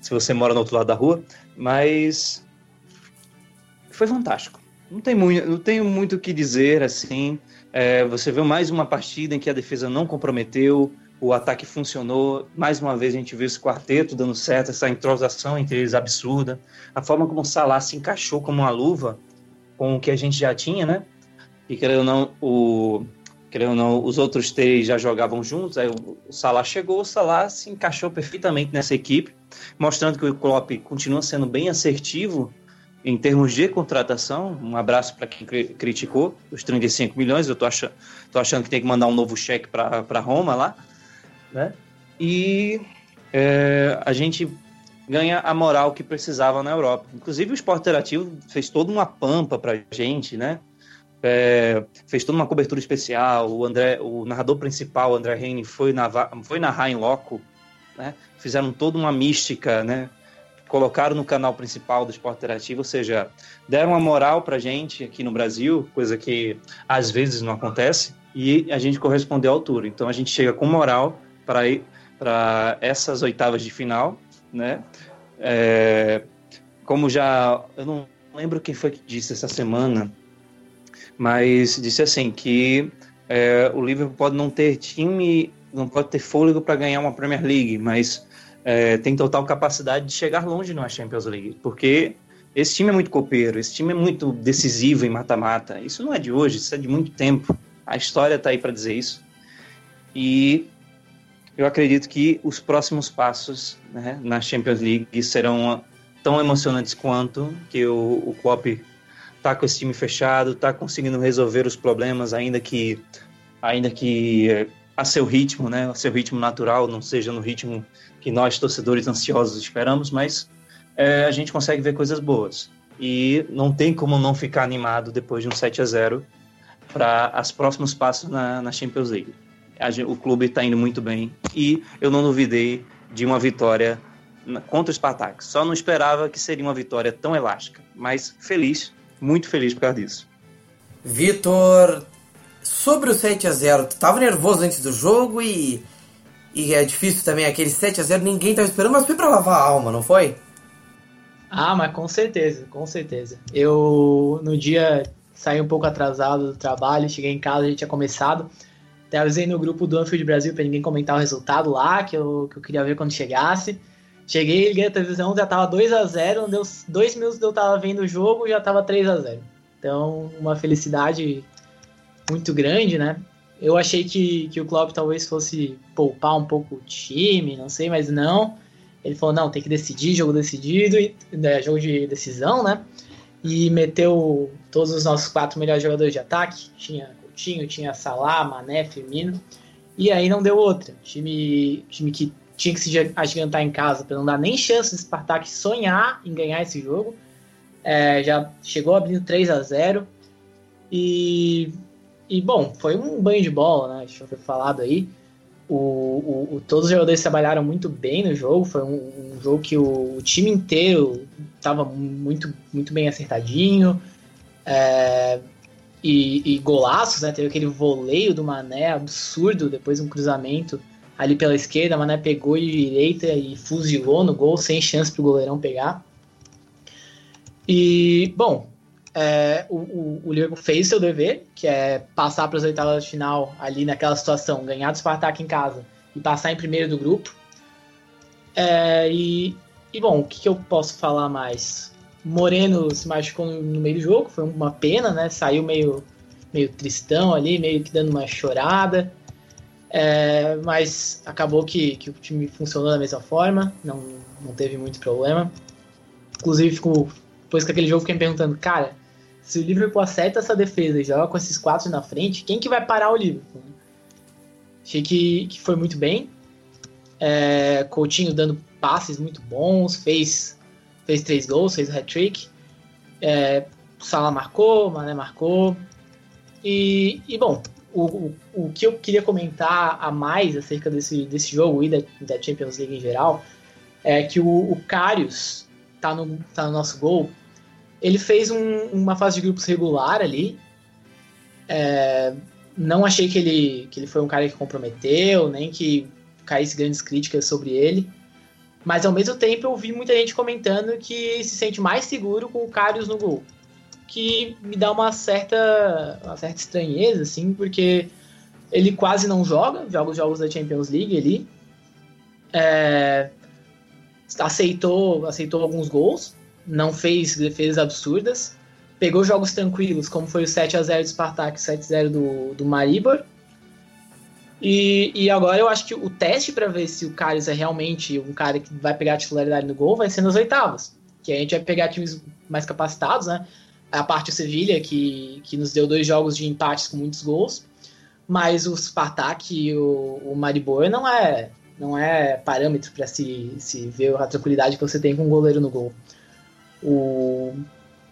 se você mora no outro lado da rua, mas foi fantástico. Não tem muito, não tenho muito o que dizer assim. É, você viu mais uma partida em que a defesa não comprometeu, o ataque funcionou. Mais uma vez a gente viu esse quarteto dando certo, essa entrosação entre eles absurda. A forma como o Salah se encaixou como uma luva com o que a gente já tinha, né? E querendo ou não, o, querendo ou não, os outros três já jogavam juntos. Aí o Salah chegou, o Salah se encaixou perfeitamente nessa equipe, mostrando que o Klopp continua sendo bem assertivo em termos de contratação, um abraço para quem criticou os 35 milhões. Eu tô achando, tô achando que tem que mandar um novo cheque para Roma lá, né? E é, a gente ganha a moral que precisava na Europa. Inclusive o Esporte Interativo fez toda uma pampa para gente, né? É, fez toda uma cobertura especial. O André, o narrador principal, André Reine, foi na foi narrar em loco, né? Fizeram toda uma mística, né? colocaram no canal principal do Esporte Interativo, ou seja, deram uma moral pra gente aqui no Brasil, coisa que às vezes não acontece, e a gente correspondeu à altura. Então a gente chega com moral para ir para essas oitavas de final, né? É, como já eu não lembro quem foi que disse essa semana, mas disse assim que é, o Liverpool pode não ter time, não pode ter fôlego para ganhar uma Premier League, mas é, tem total capacidade de chegar longe numa Champions League, porque esse time é muito copeiro, esse time é muito decisivo em mata-mata. Isso não é de hoje, isso é de muito tempo. A história está aí para dizer isso. E eu acredito que os próximos passos né, na Champions League serão tão emocionantes quanto que o, o Klopp está com esse time fechado, está conseguindo resolver os problemas, ainda que ainda que a seu ritmo, né, a seu ritmo natural, não seja no ritmo que nós torcedores ansiosos esperamos, mas é, a gente consegue ver coisas boas. E não tem como não ficar animado depois de um 7 a 0 para os próximos passos na, na Champions League. o clube está indo muito bem e eu não duvidei de uma vitória contra o Spartak. Só não esperava que seria uma vitória tão elástica, mas feliz, muito feliz por causa disso. Vitor, sobre o 7 a 0 tu estava nervoso antes do jogo e e é difícil também aquele 7 a 0 ninguém estava esperando, mas foi para lavar a alma, não foi? Ah, mas com certeza, com certeza. Eu no dia saí um pouco atrasado do trabalho, cheguei em casa, a gente tinha começado. Até avisei no grupo do Anfield Brasil para ninguém comentar o resultado lá, que eu, que eu queria ver quando chegasse. Cheguei, liguei a televisão, já tava 2 a 0 deu dois minutos eu tava vendo o jogo, já tava 3 a 0 Então, uma felicidade muito grande, né? Eu achei que, que o Klopp talvez fosse poupar um pouco o time, não sei, mas não. Ele falou, não, tem que decidir, jogo decidido, é, jogo de decisão, né? E meteu todos os nossos quatro melhores jogadores de ataque. Tinha Coutinho, tinha Salah, Mané, Firmino. E aí não deu outra. Time, time que tinha que se agigantar em casa para não dar nem chance de Spartak sonhar em ganhar esse jogo. É, já chegou abrindo 3 a 0 e e, bom, foi um banho de bola, né? Já foi falado aí. O, o, o, todos os jogadores trabalharam muito bem no jogo. Foi um, um jogo que o, o, time inteiro estava muito, muito bem acertadinho. É, e, e, golaços, né? Teve aquele voleio do Mané absurdo, depois um cruzamento ali pela esquerda. Mané pegou de direita e fuzilou no gol, sem chance para o goleirão pegar. E, bom, é, o, o, o, Liverpool fez seu dever, que é passar para as oitavas de final ali naquela situação, ganhar do Spartak em casa e passar em primeiro do grupo. É, e, e, bom, o que, que, eu posso falar mais? Moreno se machucou no, no, meio do jogo, foi uma pena, né? Saiu meio, meio tristão ali, meio que dando uma chorada. É, mas acabou que, que o time funcionou da mesma forma, não, não teve muito problema. Inclusive, depois que aquele jogo, fiquei me perguntando, cara, se o Liverpool acerta essa defesa e joga com esses quatro na frente, quem que vai parar o Liverpool? Achei que, que foi muito bem. É, Coutinho dando passes muito bons, fez, fez três gols, fez hat-trick. É, Salah marcou, Mané marcou. E, e bom, o, o, que eu queria comentar a mais acerca desse, desse jogo e da, da Champions League em geral é que o, o Karius tá no, tá no nosso gol ele fez um, uma fase de grupos regular ali. É, não achei que ele, que ele foi um cara que comprometeu, nem que caísse grandes críticas sobre ele. Mas ao mesmo tempo eu vi muita gente comentando que se sente mais seguro com o Karius no gol. Que me dá uma certa, uma certa estranheza, assim, porque ele quase não joga, joga os jogos da Champions League ali. É, aceitou, aceitou alguns gols, não fez defesas absurdas, pegou jogos tranquilos, como foi o 7 a 0 do Spartak, 7 a 0 do, do Maribor. E, e agora eu acho que o teste para ver se o Carlos é realmente um cara que vai pegar a titularidade no gol vai ser nas oitavas. Que a gente vai pegar times mais capacitados, né? A parte do Sevilha, que, que nos deu dois jogos de empates com muitos gols. Mas o Spartak e o, o Maribor não é, não é parâmetro para se, se ver a tranquilidade que você tem com um goleiro no gol. O...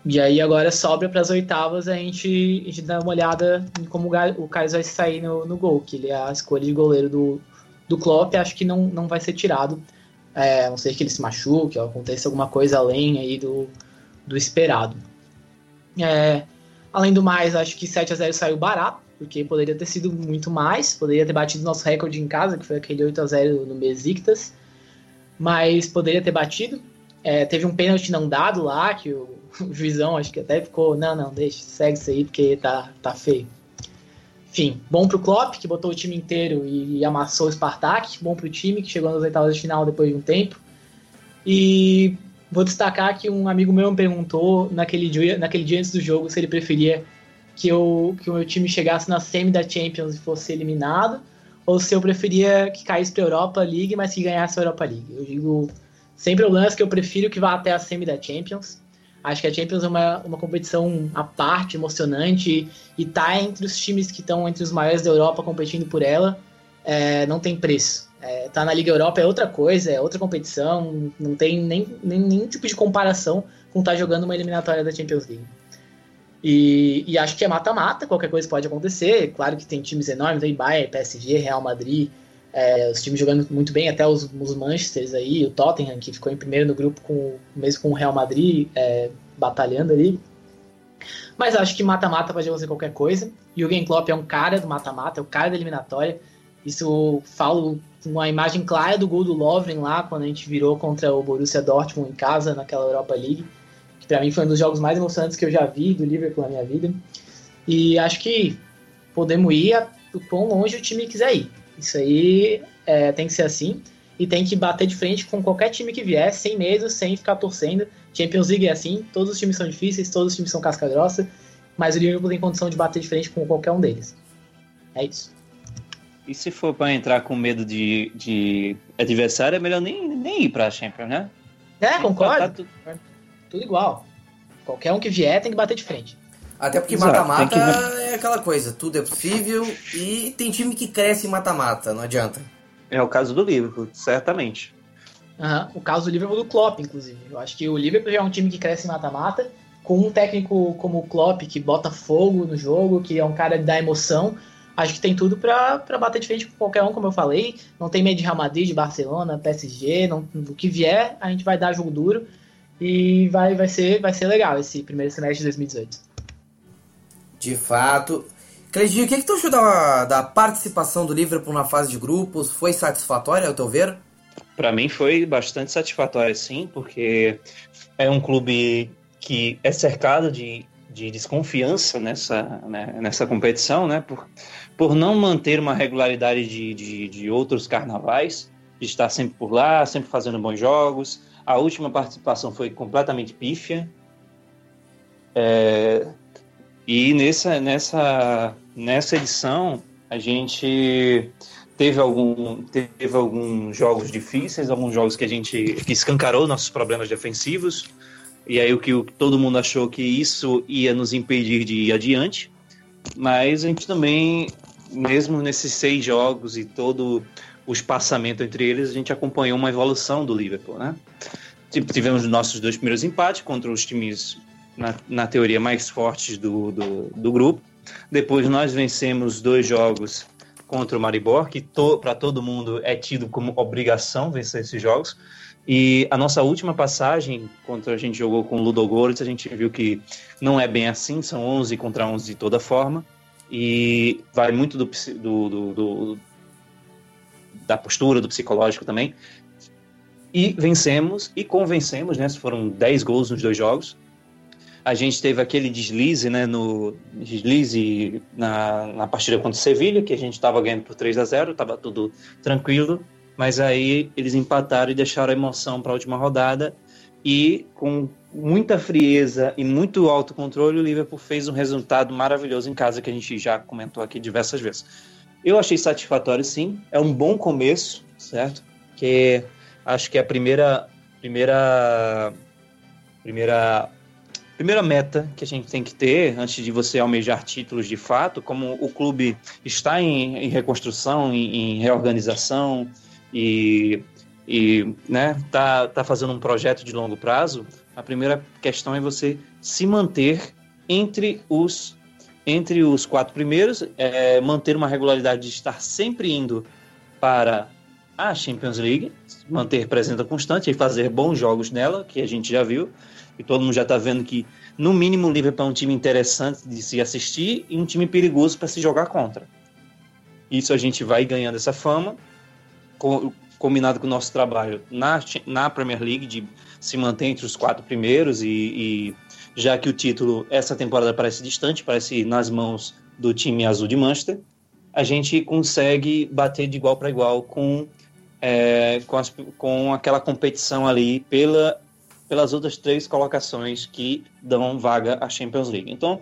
E aí agora sobra para as oitavas a gente, a gente dá uma olhada em como o Carlos vai sair no, no gol, que ele é a escolha de goleiro do, do Klopp, acho que não, não vai ser tirado, é, a não ser que ele se machuque, aconteça alguma coisa além aí do, do esperado. É, além do mais, acho que 7 a 0 saiu barato, porque poderia ter sido muito mais, poderia ter batido nosso recorde em casa, que foi aquele 8 a 0 no Besiktas, mas poderia ter batido, é, teve um pênalti não dado lá, que o, *laughs* o, juizão acho que até ficou, não, não, deixa, segue isso aí porque tá, tá feio. enfim, bom pro Klopp, que botou o time inteiro e, e amassou o Spartak, bom pro time, que chegou nas oitavas de final depois de um tempo. E vou destacar que um amigo meu me perguntou naquele dia, naquele dia antes do jogo se ele preferia que, eu, que o meu time chegasse na semi da Champions e fosse eliminado, ou se eu preferia que caísse para a Europa League, mas que ganhasse a Europa League. Eu digo sem problemas que eu prefiro que vá até a semi da Champions. Acho que a Champions é uma, uma competição à parte, emocionante, e tá entre os times que estão entre os maiores da Europa competindo por ela, é, não tem preço. É, tá na Liga Europa é outra coisa, é outra competição, não tem nem, nem nenhum tipo de comparação com estar tá jogando uma eliminatória da Champions League. E, e acho que é mata-mata, qualquer coisa pode acontecer. Claro que tem times enormes aí, Bayern, PSG, Real Madrid, é, os times jogando muito bem, até os, os Manchesters aí, o Tottenham, que ficou em primeiro no grupo, com, mesmo com o Real Madrid é, batalhando ali. Mas acho que mata-mata pode fazer qualquer coisa. E o Klopp é um cara do mata-mata, é o cara da eliminatória. Isso falo com a imagem clara do gol do Lovren lá, quando a gente virou contra o Borussia Dortmund em casa, naquela Europa League. Que para mim foi um dos jogos mais emocionantes que eu já vi do Liverpool na minha vida. E acho que podemos ir o quão longe o time quiser ir. Isso aí é, tem que ser assim. E tem que bater de frente com qualquer time que vier, sem medo, sem ficar torcendo. Champions League é assim, todos os times são difíceis, todos os times são casca grossa, mas o Liverpool tem condição de bater de frente com qualquer um deles. É isso. E se for para entrar com medo de, de adversário, é melhor nem, nem ir para a Champions, né? É, concordo. Tudo... tudo igual. Qualquer um que vier tem que bater de frente. Até porque mata-mata que... é aquela coisa, tudo é possível e tem time que cresce em mata-mata, não adianta. É o caso do Liverpool, certamente. Uhum. O caso do Liverpool do Klopp, inclusive. Eu acho que o Liverpool já é um time que cresce em mata-mata, com um técnico como o Klopp, que bota fogo no jogo, que é um cara da emoção. Acho que tem tudo para bater de frente com qualquer um, como eu falei. Não tem medo de Real Madrid, de Barcelona, PSG, não, o que vier, a gente vai dar jogo duro e vai, vai, ser, vai ser legal esse primeiro semestre de 2018. De fato. Cleidinho, o que, que tu achou da, da participação do Liverpool na fase de grupos? Foi satisfatória, ao teu ver? Para mim foi bastante satisfatória, sim, porque é um clube que é cercado de, de desconfiança nessa, né, nessa competição, né? Por, por não manter uma regularidade de, de, de outros carnavais, de estar sempre por lá, sempre fazendo bons jogos. A última participação foi completamente pífia. É, e nessa, nessa, nessa edição, a gente teve, algum, teve alguns jogos difíceis, alguns jogos que a gente que escancarou nossos problemas defensivos. E aí o que todo mundo achou que isso ia nos impedir de ir adiante. Mas a gente também, mesmo nesses seis jogos e todo o espaçamento entre eles, a gente acompanhou uma evolução do Liverpool, né? Tipo, tivemos nossos dois primeiros empates contra os times na, na teoria, mais fortes do, do, do, grupo. Depois nós vencemos dois jogos contra o Maribor, que to, para todo mundo é tido como obrigação vencer esses jogos. E a nossa última passagem, quando a gente jogou com o Ludogorets, a gente viu que não é bem assim, são 11 contra 11 de toda forma. E vai muito do, do, do, do da postura, do psicológico também. E vencemos e convencemos, né? Foram 10 gols nos dois jogos a gente teve aquele deslize, né, no deslize na, na partida contra o Sevilha, que a gente estava ganhando por 3 a 0, estava tudo tranquilo, mas aí eles empataram e deixaram a emoção para a última rodada e com muita frieza e muito autocontrole, o Liverpool fez um resultado maravilhoso em casa que a gente já comentou aqui diversas vezes. Eu achei satisfatório sim, é um bom começo, certo? Que acho que é a primeira primeira primeira primeira meta que a gente tem que ter antes de você almejar títulos de fato, como o clube está em, em reconstrução, em, em, reorganização e, e né, tá, tá fazendo um projeto de longo prazo, a primeira questão é você se manter entre os entre os quatro primeiros, é, manter uma regularidade de estar sempre indo para a Champions League, manter presença constante e fazer bons jogos nela, que a gente já viu, e todo mundo já está vendo que, no mínimo, o Liverpool é um time interessante de se assistir e um time perigoso para se jogar contra. Isso a gente vai ganhando essa fama, com, combinado com o nosso trabalho na, na Premier League, de se manter entre os quatro primeiros e, e já que o título essa temporada parece distante, parece nas mãos do time azul de Manchester, a gente consegue bater de igual para igual com, é, com, as, com aquela competição ali pela, pelas outras três colocações que dão vaga à Champions League. Então,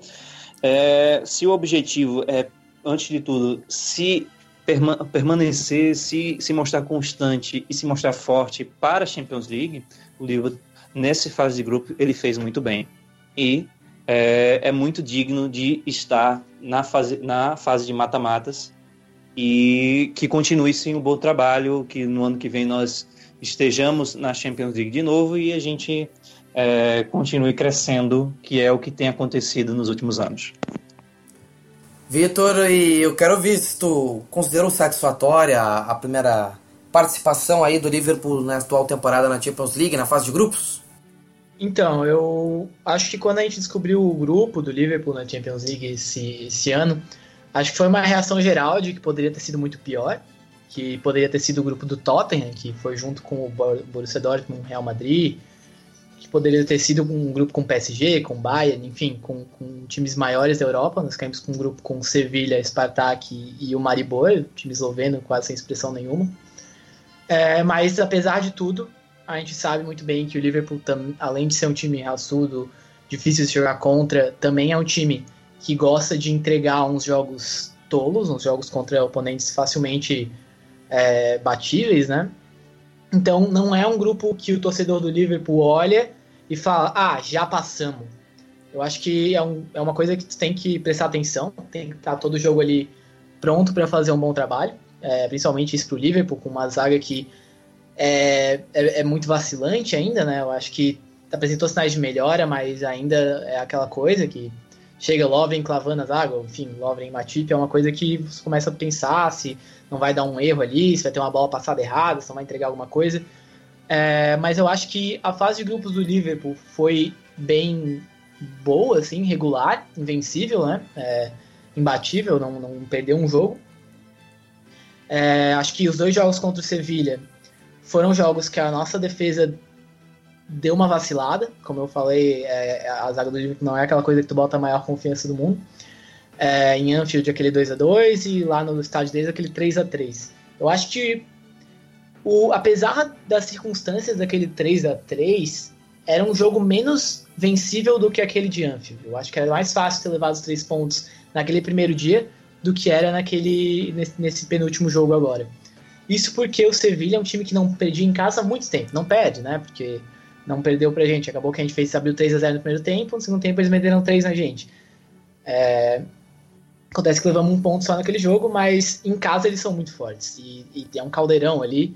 é, se o objetivo é, antes de tudo, se perma permanecer, se, se mostrar constante e se mostrar forte para a Champions League, o Liverpool, nessa fase de grupo, ele fez muito bem e é, é muito digno de estar na fase, na fase de mata-matas e que continue sim um bom trabalho, que no ano que vem nós estejamos na Champions League de novo e a gente é, continue crescendo, que é o que tem acontecido nos últimos anos. Vitor, e eu quero ver se tu considerou satisfatória a primeira participação aí do Liverpool na atual temporada na Champions League, na fase de grupos? Então, eu acho que quando a gente descobriu o grupo do Liverpool na Champions League esse, esse ano, acho que foi uma reação geral de que poderia ter sido muito pior, que poderia ter sido o grupo do Tottenham, que foi junto com o Borussia Dortmund, Real Madrid, poderia ter sido um grupo com PSG, com Bayern, enfim, com, com times maiores da Europa. Nós caímos com um grupo com Sevilha, Spartak e, e o Maribor, time esloveno, quase sem expressão nenhuma. É, mas apesar de tudo, a gente sabe muito bem que o Liverpool, além de ser um time raçudo, difícil de jogar contra, também é um time que gosta de entregar uns jogos tolos, uns jogos contra oponentes facilmente é, batíveis, né? Então não é um grupo que o torcedor do Liverpool olha e fala, ah, já passamos. Eu acho que é, um, é uma coisa que tu tem que prestar atenção, tem que estar todo o jogo ali pronto para fazer um bom trabalho, é, principalmente isso para o Liverpool, com uma zaga que é, é, é, muito vacilante ainda, né? Eu acho que apresentou sinais de melhora, mas ainda é aquela coisa que chega Lovren clavando as águas, enfim, Lovren Matip é uma coisa que você começa a pensar se não vai dar um erro ali, se vai ter uma bola passada errada, se não vai entregar alguma coisa. É, mas eu acho que a fase de grupos do Liverpool foi bem boa, assim, regular, invencível, né? É, imbatível, não, não perdeu um jogo. É, acho que os dois jogos contra o Sevilha foram jogos que a nossa defesa deu uma vacilada, como eu falei, é, a zaga do Liverpool não é aquela coisa que tu bota a maior confiança do mundo. É, em Anfield aquele 2 a 2 e lá no estádio deles aquele 3 a 3 Eu acho que, o, apesar das circunstâncias daquele 3 a 3 era um jogo menos vencível do que aquele de Anfield. Eu acho que era mais fácil ter levado os três pontos naquele primeiro dia do que era naquele nesse, nesse penúltimo jogo agora. Isso porque o Sevilha é um time que não perdia em casa há muito tempo. Não perde, né? Porque não perdeu pra gente. Acabou que a gente fez abriu 3 a 0 no primeiro tempo, no segundo tempo eles meteram 3 na gente. É... Acontece que levamos um ponto só naquele jogo, mas em casa eles são muito fortes. E, e é um caldeirão ali.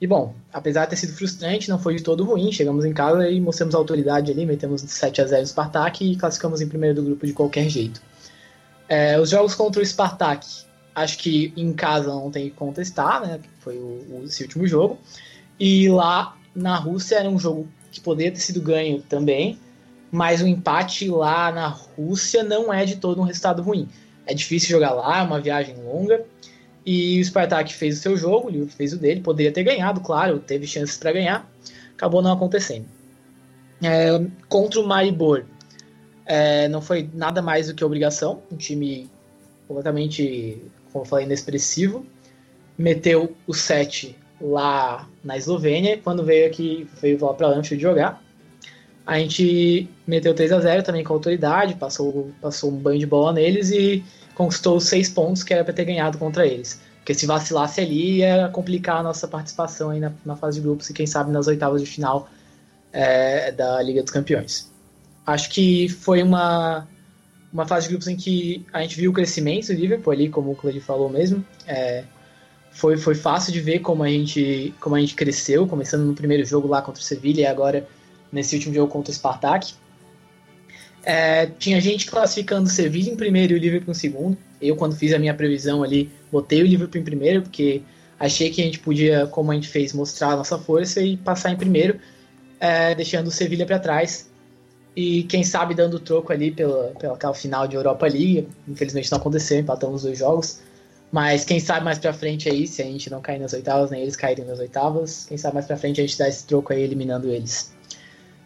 E bom, apesar de ter sido frustrante, não foi de todo ruim. Chegamos em casa e mostramos a autoridade ali, metemos 7 a 0 no Spartak e classificamos em primeiro do grupo de qualquer jeito. É, os jogos contra o Spartak acho que em casa não tem que contestar, né? Foi o, o, esse último jogo. E lá na Rússia era um jogo que poderia ter sido ganho também, mas o empate lá na Rússia não é de todo um resultado ruim. É difícil jogar lá, é uma viagem longa. E o Spartak fez o seu jogo, o Liverpool fez o dele, poderia ter ganhado, claro, teve chances para ganhar, acabou não acontecendo. É, contra o Maribor, é, não foi nada mais do que obrigação, um time completamente como eu falei, inexpressivo. Meteu o 7 lá na Eslovênia, quando veio aqui, veio lá para Anfield jogar. A gente meteu 3 a 0 também com autoridade, passou, passou um banho de bola neles e conquistou os 6 pontos que era para ter ganhado contra eles. Porque se vacilasse ali ia complicar a nossa participação aí na, na fase de grupos e quem sabe nas oitavas de final é, da Liga dos Campeões. Acho que foi uma, uma fase de grupos em que a gente viu o crescimento do Liverpool ali, como o Cleide falou mesmo. É, foi, foi fácil de ver como a, gente, como a gente cresceu, começando no primeiro jogo lá contra o Sevilla e agora nesse último jogo contra o Spartak. É, tinha gente classificando o Sevilla em primeiro e o Liverpool em segundo. Eu, quando fiz a minha previsão ali, botei o Liverpool em primeiro, porque achei que a gente podia, como a gente fez, mostrar a nossa força e passar em primeiro, é, deixando o Sevilla para trás e quem sabe dando troco ali pela, pela final de Europa League. Infelizmente não aconteceu, empatamos os dois jogos. Mas quem sabe mais pra frente aí, se a gente não cair nas oitavas, nem eles caírem nas oitavas, quem sabe mais pra frente a gente dá esse troco aí eliminando eles.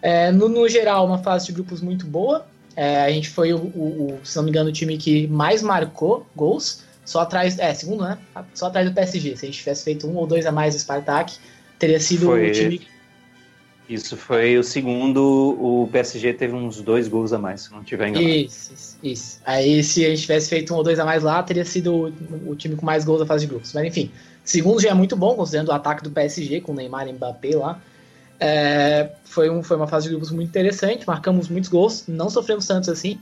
É, no, no, geral, uma fase de grupos muito boa. É, a gente foi, o, o, o, se não me engano, o time que mais marcou gols. Só atrás, é, segundo, né? Só atrás do PSG. Se a gente tivesse feito um ou dois a mais do Spartak, teria sido foi, o time. Isso foi o segundo. O PSG teve uns dois gols a mais, se não tiver enganado. Isso, isso. Aí, se a gente tivesse feito um ou dois a mais lá, teria sido o, o time com mais gols da fase de grupos. Mas enfim, segundo já é muito bom, considerando o ataque do PSG com Neymar e Mbappé lá. É, foi, um, foi uma fase de grupos muito interessante, marcamos muitos gols, não sofremos tantos assim.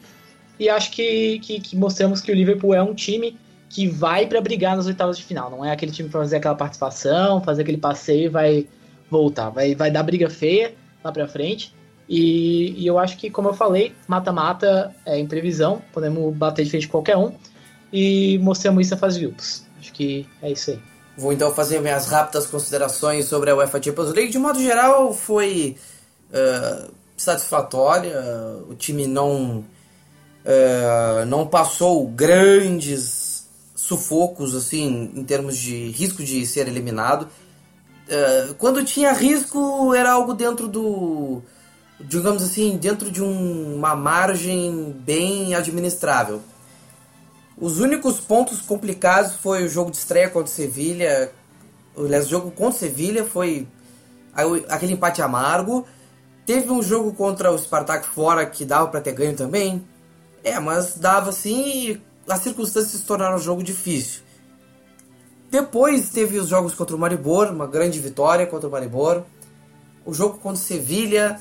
E acho que, que, que mostramos que o Liverpool é um time que vai para brigar nas oitavas de final. Não é aquele time para fazer aquela participação, fazer aquele passeio e vai voltar. Vai, vai dar briga feia lá para frente. E, e, eu acho que, como eu falei, mata-mata é em previsão. Podemos bater de frente com qualquer um. E mostramos isso na fase de grupos. Acho que é isso aí. Vou então fazer minhas rápidas considerações sobre a UEFA Champions League. De modo geral, foi uh, satisfatória. O time não, uh, não passou grandes sufocos, assim, em termos de risco de ser eliminado. Uh, quando tinha risco, era algo dentro do. digamos assim, dentro de um, uma margem bem administrável. Os únicos pontos complicados foi o jogo de estreia contra o Sevilha. Aliás, o jogo contra o Sevilha foi aquele empate amargo. Teve um jogo contra o Spartak fora que dava para ter ganho também. É, mas dava sim as circunstâncias se tornaram um jogo difícil. Depois teve os jogos contra o Maribor, uma grande vitória contra o Maribor. O jogo contra o Sevilha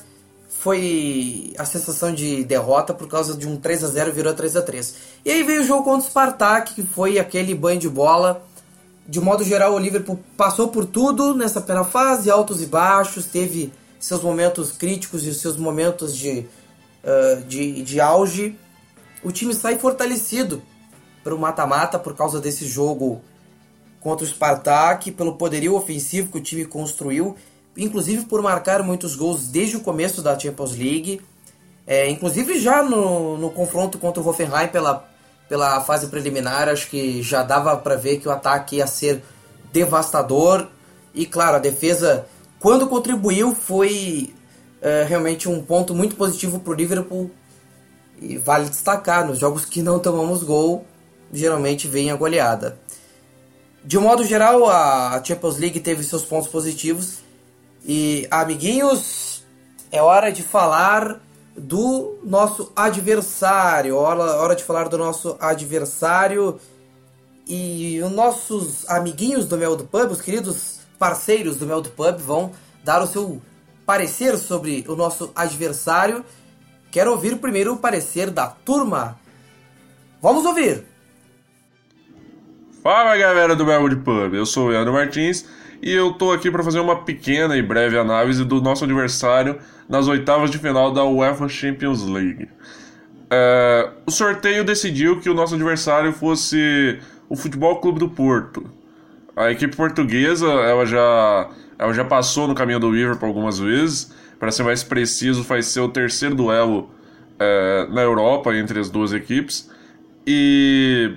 foi a sensação de derrota por causa de um 3 a 0 virou 3 a 3 E aí veio o jogo contra o Spartak, que foi aquele banho de bola. De modo geral, o Liverpool passou por tudo nessa primeira fase, altos e baixos, teve seus momentos críticos e seus momentos de, uh, de, de auge. O time sai fortalecido para o mata-mata por causa desse jogo contra o Spartak, pelo poderio ofensivo que o time construiu, inclusive por marcar muitos gols desde o começo da Champions League, é, inclusive já no, no confronto contra o Hoffenheim pela, pela fase preliminar, acho que já dava para ver que o ataque ia ser devastador e claro, a defesa quando contribuiu foi é, realmente um ponto muito positivo para o Liverpool e vale destacar, nos jogos que não tomamos gol, geralmente vem a goleada. De modo geral, a Champions League teve seus pontos positivos. E, amiguinhos, é hora de falar do nosso adversário. Hora, hora de falar do nosso adversário. E os nossos amiguinhos do Mel do Pub, os queridos parceiros do Mel do Pub, vão dar o seu parecer sobre o nosso adversário. Quero ouvir primeiro o parecer da turma. Vamos ouvir! Fala galera do Melwood Pub, eu sou o Leandro Martins e eu tô aqui para fazer uma pequena e breve análise do nosso adversário nas oitavas de final da UEFA Champions League. É, o sorteio decidiu que o nosso adversário fosse o Futebol Clube do Porto. A equipe portuguesa ela já, ela já passou no caminho do Liverpool algumas vezes. Para ser mais preciso, vai ser o terceiro duelo é, na Europa entre as duas equipes. E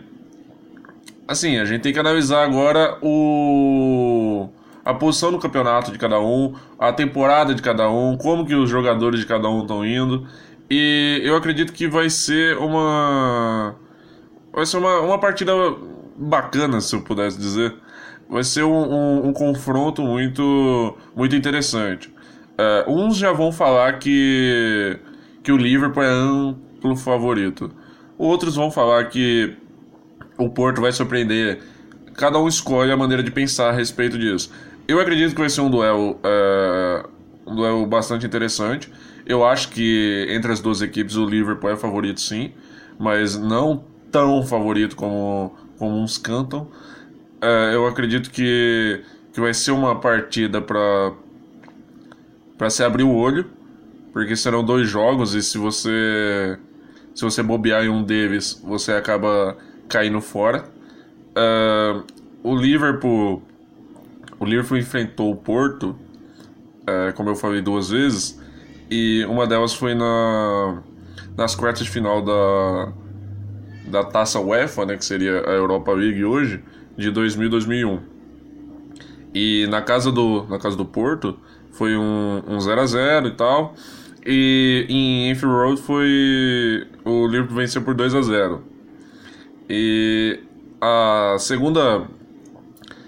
assim, a gente tem que analisar agora o a posição no campeonato de cada um, a temporada de cada um, como que os jogadores de cada um estão indo. E eu acredito que vai ser uma vai ser uma, uma partida bacana, se eu pudesse dizer. Vai ser um, um, um confronto muito muito interessante. Uh, uns já vão falar que que o Liverpool é amplo favorito. Outros vão falar que o Porto vai surpreender. Cada um escolhe a maneira de pensar a respeito disso. Eu acredito que vai ser um duelo, uh, um duelo bastante interessante. Eu acho que entre as duas equipes o Liverpool é favorito sim, mas não tão favorito como, como uns cantam. Uh, eu acredito que, que vai ser uma partida para para se abrir o olho, porque serão dois jogos e se você se você bobear em um deles, você acaba caindo fora. Uh, o Liverpool, o Liverpool enfrentou o Porto, uh, como eu falei duas vezes, e uma delas foi na nas quartas de final da da Taça UEFA, né, que seria a Europa League hoje, de 2000 2001. E na casa do na casa do Porto foi um 0 um a 0 e tal. E em Enfield Road foi. O Liverpool venceu por 2 a 0 E a segunda.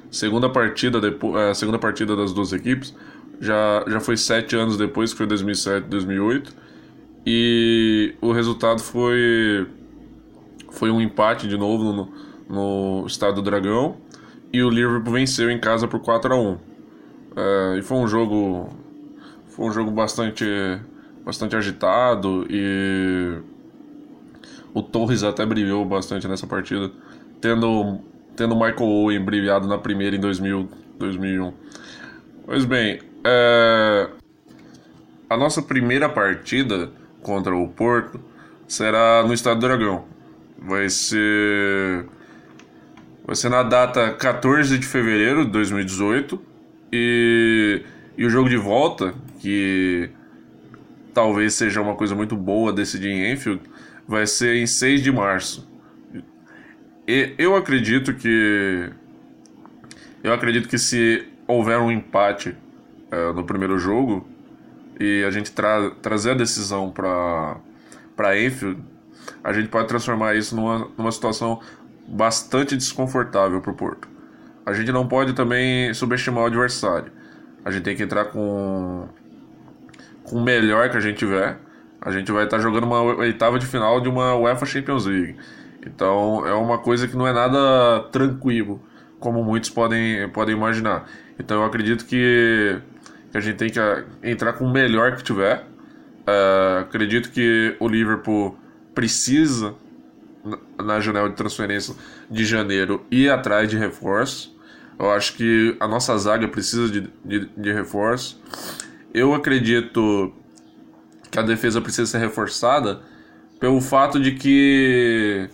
Segunda partida, depois, a segunda partida das duas equipes já, já foi sete anos depois, que foi 2007, 2008. E o resultado foi foi um empate de novo no, no Estado do Dragão e o Liverpool venceu em casa por 4 a 1 é, e foi um jogo foi um jogo bastante bastante agitado e o Torres até brilhou bastante nessa partida tendo tendo Michael Owen brilhado na primeira em 2000 2001 pois bem é, a nossa primeira partida contra o Porto será no Estado do Dragão. Vai ser vai ser na data 14 de fevereiro de 2018 e, e o jogo de volta que talvez seja uma coisa muito boa decidir em Enfield vai ser em 6 de março e eu acredito que eu acredito que se houver um empate uh, no primeiro jogo e a gente tra trazer a decisão para para Enfield a gente pode transformar isso numa, numa situação bastante desconfortável para o Porto. A gente não pode também subestimar o adversário. A gente tem que entrar com, com o melhor que a gente tiver. A gente vai estar jogando uma oitava de final de uma UEFA Champions League. Então é uma coisa que não é nada tranquilo, como muitos podem, podem imaginar. Então eu acredito que, que a gente tem que entrar com o melhor que tiver. Uh, acredito que o Liverpool precisa, na janela de transferência de janeiro, ir atrás de reforço. Eu acho que a nossa zaga precisa de, de, de reforço. Eu acredito que a defesa precisa ser reforçada pelo fato de que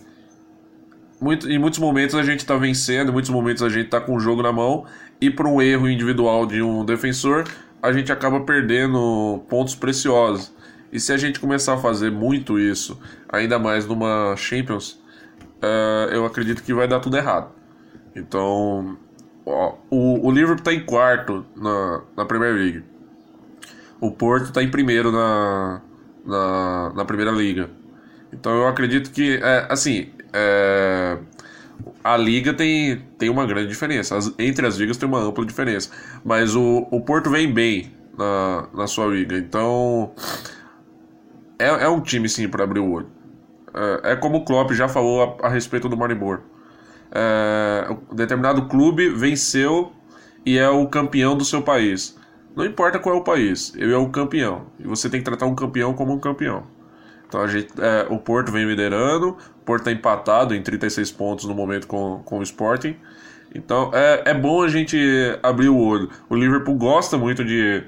muito, em muitos momentos a gente está vencendo, em muitos momentos a gente está com o jogo na mão e por um erro individual de um defensor a gente acaba perdendo pontos preciosos. E se a gente começar a fazer muito isso, ainda mais numa Champions, uh, eu acredito que vai dar tudo errado. Então, ó, o, o Liverpool está em quarto na, na Premier League. O Porto está em primeiro na, na, na, Primeira Liga. Então eu acredito que, é, assim, é, a liga tem, tem uma grande diferença. As, entre as ligas tem uma ampla diferença. Mas o, o Porto vem bem na, na sua liga. Então é, é um time sim para abrir o olho. É, é, como o Klopp já falou a, a respeito do Maribor. É, um determinado clube venceu e é o campeão do seu país. Não importa qual é o país, ele é o campeão. E você tem que tratar um campeão como um campeão. Então a gente, é, o Porto vem liderando, Porto está empatado em 36 pontos no momento com, com o Sporting. Então é, é bom a gente abrir o olho. O Liverpool gosta muito de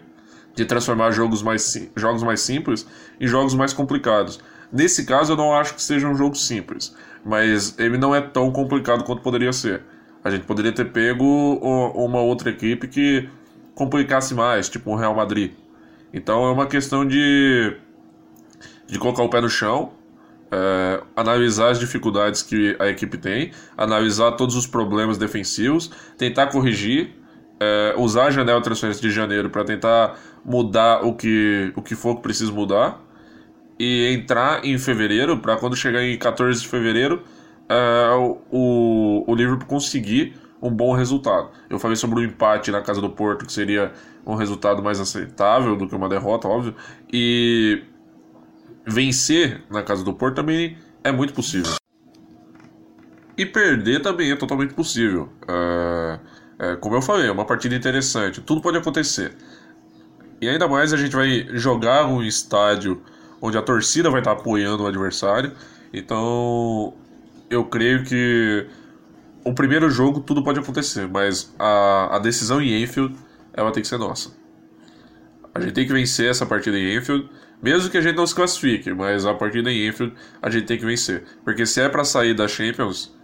de transformar jogos mais, jogos mais simples em jogos mais complicados. Nesse caso, eu não acho que seja um jogo simples, mas ele não é tão complicado quanto poderia ser. A gente poderia ter pego uma outra equipe que complicasse mais, tipo o Real Madrid. Então é uma questão de, de colocar o pé no chão, é, analisar as dificuldades que a equipe tem, analisar todos os problemas defensivos, tentar corrigir é, usar a janela de transferência de janeiro para tentar mudar o que, o que for que precisa mudar e entrar em fevereiro para quando chegar em 14 de fevereiro é, o, o Liverpool conseguir um bom resultado. Eu falei sobre o empate na casa do Porto, que seria um resultado mais aceitável do que uma derrota, óbvio, e vencer na casa do Porto também é muito possível. E perder também é totalmente possível. Uh, é, como eu falei, é uma partida interessante, tudo pode acontecer. E ainda mais a gente vai jogar um estádio onde a torcida vai estar apoiando o adversário. Então, eu creio que o primeiro jogo tudo pode acontecer, mas a, a decisão em Enfield ela tem que ser nossa. A gente tem que vencer essa partida em Enfield, mesmo que a gente não se classifique, mas a partida em Enfield a gente tem que vencer. Porque se é para sair da Champions,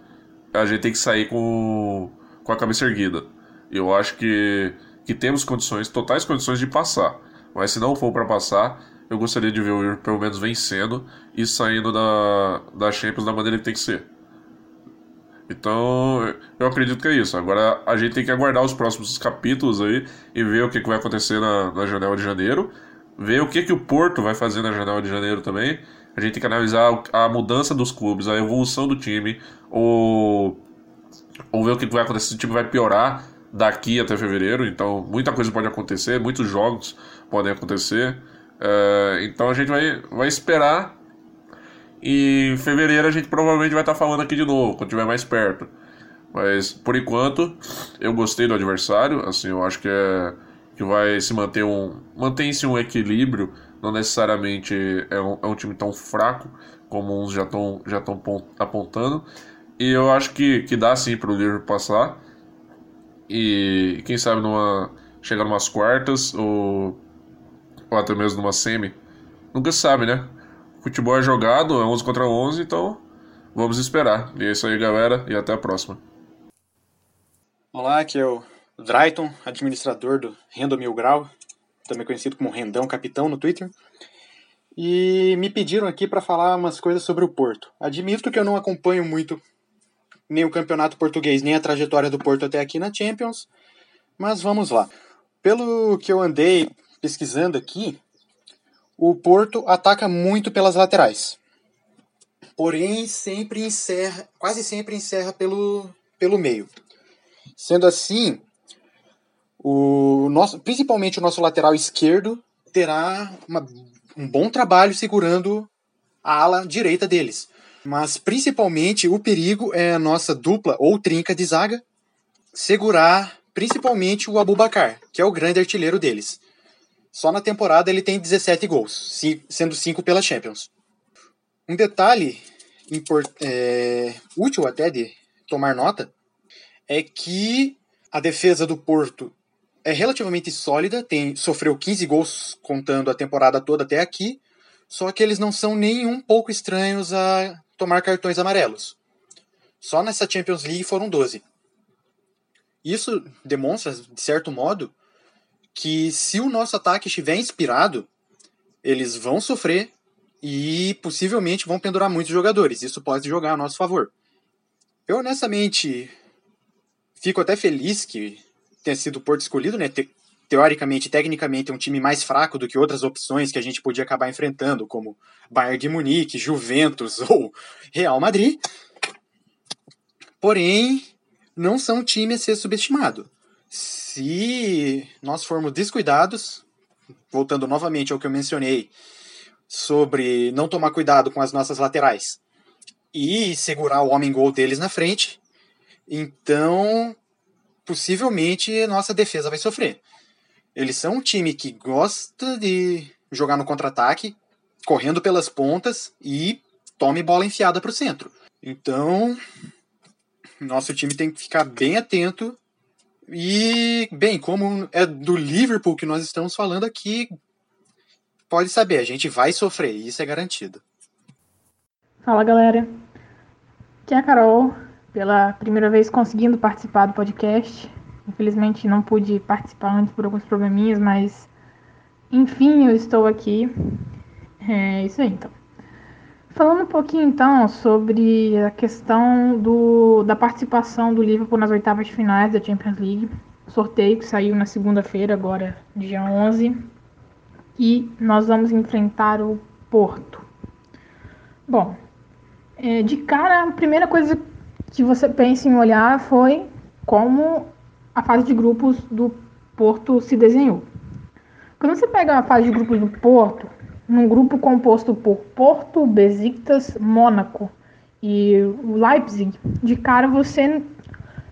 a gente tem que sair com com a cabeça erguida. Eu acho que, que temos condições, totais condições de passar. Mas se não for para passar, eu gostaria de ver o Liverpool pelo menos vencendo e saindo da, da Champions da maneira que tem que ser. Então, eu acredito que é isso. Agora a gente tem que aguardar os próximos capítulos aí e ver o que, que vai acontecer na, na janela de janeiro. Ver o que, que o Porto vai fazer na janela de janeiro também. A gente tem que analisar a mudança dos clubes, a evolução do time, ou, ou ver o que vai acontecer se o time vai piorar daqui até fevereiro. Então, muita coisa pode acontecer, muitos jogos podem acontecer. Uh, então, a gente vai, vai esperar. E em fevereiro a gente provavelmente vai estar falando aqui de novo, quando estiver mais perto. Mas por enquanto, eu gostei do adversário. Assim, eu acho que é que vai se manter um mantém-se um equilíbrio. Não necessariamente é um, é um time tão fraco como uns já estão já apontando. E eu acho que, que dá sim para o Liverpool passar. E quem sabe numa chegar numas quartas ou, ou até mesmo numa semi. Nunca se sabe, né? Futebol é jogado, é 11 contra 11, então vamos esperar. E é isso aí, galera, e até a próxima. Olá, é o Drayton, administrador do Renda Mil Grau, também conhecido como Rendão Capitão no Twitter. E me pediram aqui para falar umas coisas sobre o Porto. Admito que eu não acompanho muito nem o campeonato português, nem a trajetória do Porto até aqui na Champions, mas vamos lá. Pelo que eu andei pesquisando aqui, o Porto ataca muito pelas laterais. Porém, sempre encerra, quase sempre encerra pelo, pelo meio. Sendo assim, o nosso, principalmente o nosso lateral esquerdo terá uma, um bom trabalho segurando a ala direita deles. Mas principalmente o perigo é a nossa dupla ou trinca de zaga segurar principalmente o Abubacar, que é o grande artilheiro deles. Só na temporada ele tem 17 gols, sendo 5 pela Champions. Um detalhe é, útil até de tomar nota é que a defesa do Porto é relativamente sólida, tem sofreu 15 gols contando a temporada toda até aqui, só que eles não são nem um pouco estranhos a tomar cartões amarelos. Só nessa Champions League foram 12. Isso demonstra, de certo modo, que se o nosso ataque estiver inspirado, eles vão sofrer e possivelmente vão pendurar muitos jogadores. Isso pode jogar a nosso favor. Eu honestamente Fico até feliz que tenha sido o Porto escolhido, né? Te teoricamente, tecnicamente, é um time mais fraco do que outras opções que a gente podia acabar enfrentando, como Bayern de Munique, Juventus *laughs* ou Real Madrid. Porém, não são um time a ser subestimado. Se nós formos descuidados, voltando novamente ao que eu mencionei sobre não tomar cuidado com as nossas laterais e segurar o homem gol deles na frente, então, possivelmente, nossa defesa vai sofrer. Eles são um time que gosta de jogar no contra-ataque, correndo pelas pontas e tome bola enfiada para o centro. Então, nosso time tem que ficar bem atento. E, bem, como é do Liverpool que nós estamos falando aqui, pode saber, a gente vai sofrer, isso é garantido. Fala galera, aqui é a Carol, pela primeira vez conseguindo participar do podcast. Infelizmente não pude participar antes por alguns probleminhas, mas enfim, eu estou aqui. É isso aí então. Falando um pouquinho então sobre a questão do, da participação do Liverpool nas oitavas de finais da Champions League. Sorteio que saiu na segunda-feira, agora dia 11. E nós vamos enfrentar o Porto. Bom, é, de cara, a primeira coisa que você pensa em olhar foi como a fase de grupos do Porto se desenhou. Quando você pega a fase de grupos do Porto, num grupo composto por Porto, Besiktas, Mônaco e Leipzig, de cara você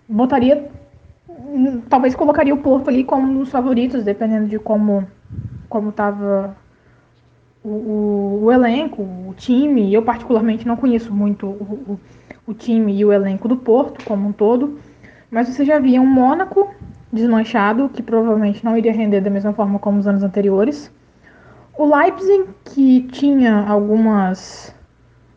botaria, talvez colocaria o Porto ali como um dos favoritos, dependendo de como como estava o, o, o, elenco, o time. Eu particularmente não conheço muito o, o time e o elenco do Porto como um todo, mas você já via um Mônaco desmanchado, que provavelmente não iria render da mesma forma como os anos anteriores. O Leipzig, que tinha algumas,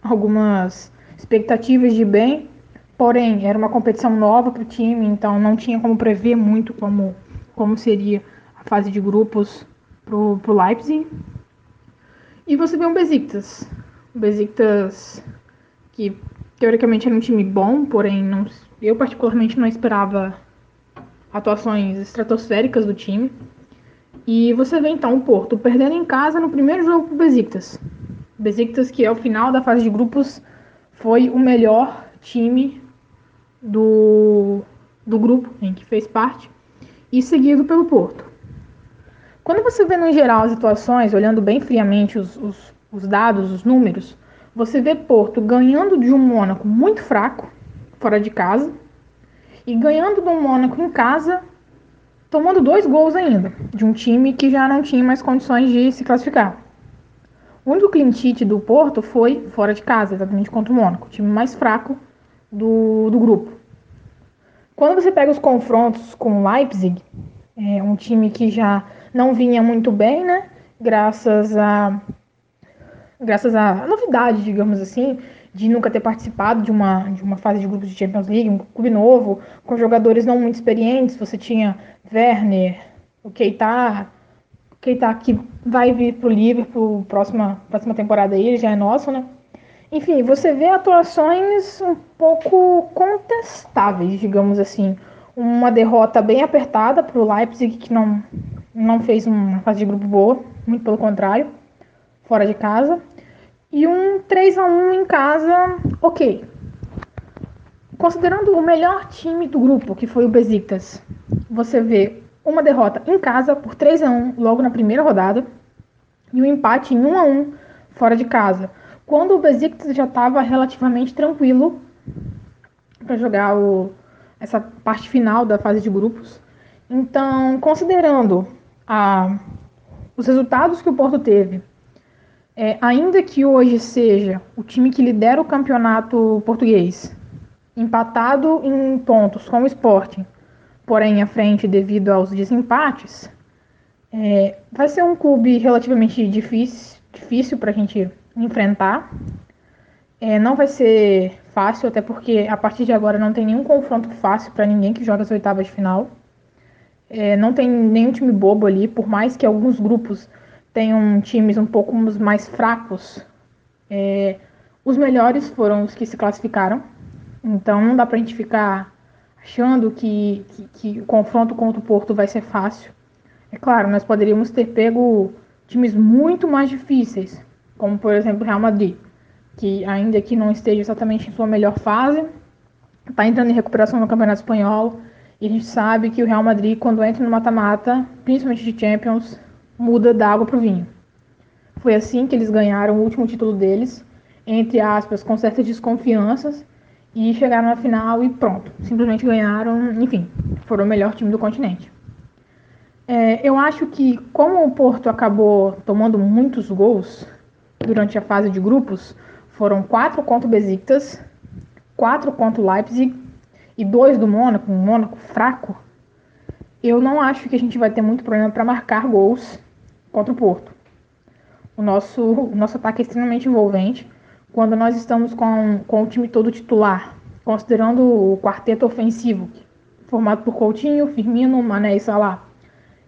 algumas expectativas de bem, porém era uma competição nova para o time, então não tinha como prever muito como, como seria a fase de grupos para o Leipzig. E você vê um Besiktas. Besiktas que teoricamente era um time bom, porém não, eu particularmente não esperava atuações estratosféricas do time. E você vê então o Porto perdendo em casa no primeiro jogo pro Besiktas. Besiktas que ao final da fase de grupos foi o melhor time do, do grupo em que fez parte e seguido pelo Porto. Quando você vê no geral as situações, olhando bem friamente os, os, os dados, os números, você vê Porto ganhando de um Mônaco muito fraco, fora de casa, e ganhando do Mônaco em casa, tomando dois gols ainda, de um time que já não tinha mais condições de se classificar. O único sheet do Porto foi fora de casa, exatamente contra o Mônaco, o time mais fraco do, do grupo. Quando você pega os confrontos com o Leipzig, é um time que já não vinha muito bem, né? Graças a graças à novidade, digamos assim, de nunca ter participado de uma, de uma fase de grupos de Champions League, um clube novo, com jogadores não muito experientes. Você tinha Werner, o Keita, o Keita que vai vir para o Liverpool próxima, próxima temporada aí, ele já é nosso, né? Enfim, você vê atuações um pouco contestáveis, digamos assim. Uma derrota bem apertada para o Leipzig, que não, não fez uma fase de grupo boa, muito pelo contrário, fora de casa. E um 3 a 1 em casa, ok. Considerando o melhor time do grupo, que foi o Besiktas, você vê uma derrota em casa por 3 a 1 logo na primeira rodada e um empate em 1 a 1 fora de casa. Quando o Besiktas já estava relativamente tranquilo para jogar o, essa parte final da fase de grupos. Então, considerando a, os resultados que o Porto teve, é, ainda que hoje seja o time que lidera o campeonato português, empatado em pontos com o Sporting, porém à frente devido aos desempates, é, vai ser um clube relativamente difícil, difícil para a gente enfrentar. É, não vai ser fácil, até porque a partir de agora não tem nenhum confronto fácil para ninguém que joga as oitavas de final. É, não tem nenhum time bobo ali, por mais que alguns grupos tenham times um pouco mais fracos. É, os melhores foram os que se classificaram. Então não dá para a gente ficar achando que, que, que, o confronto contra o Porto vai ser fácil. É claro, nós poderíamos ter pego times muito mais difíceis, como por exemplo o Real Madrid, que ainda que não esteja exatamente em sua melhor fase, está entrando em recuperação no Campeonato Espanhol, e a gente sabe que o Real Madrid, quando entra no mata-mata, principalmente de Champions, muda da água para o vinho. Foi assim que eles ganharam o último título deles, entre aspas, com certas desconfianças, e chegaram na final e pronto, simplesmente ganharam, enfim, foram o melhor time do continente. É, eu acho que, como o Porto acabou tomando muitos gols, durante a fase de grupos foram quatro contra o Besiktas, quatro contra o Leipzig e dois do Mônaco, um Mônaco fraco. Eu não acho que a gente vai ter muito problema para marcar gols contra o Porto. O nosso, o nosso ataque é extremamente envolvente. Quando nós estamos com, com o time todo titular, considerando o quarteto ofensivo, formado por Coutinho, Firmino, Mané e Salah,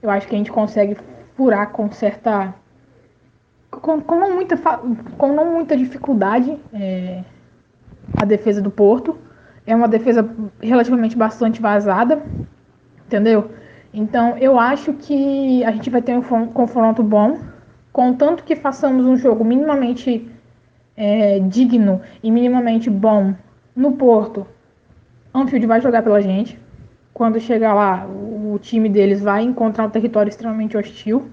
eu acho que a gente consegue furar com certa com, com, não, muita, com não muita dificuldade é, a defesa do Porto. É uma defesa relativamente bastante vazada, entendeu? Então eu acho que a gente vai ter um confronto bom, contanto que façamos um jogo minimamente é, digno e minimamente bom no Porto. Anfield vai jogar pela gente. Quando chegar lá, o time deles vai encontrar um território extremamente hostil.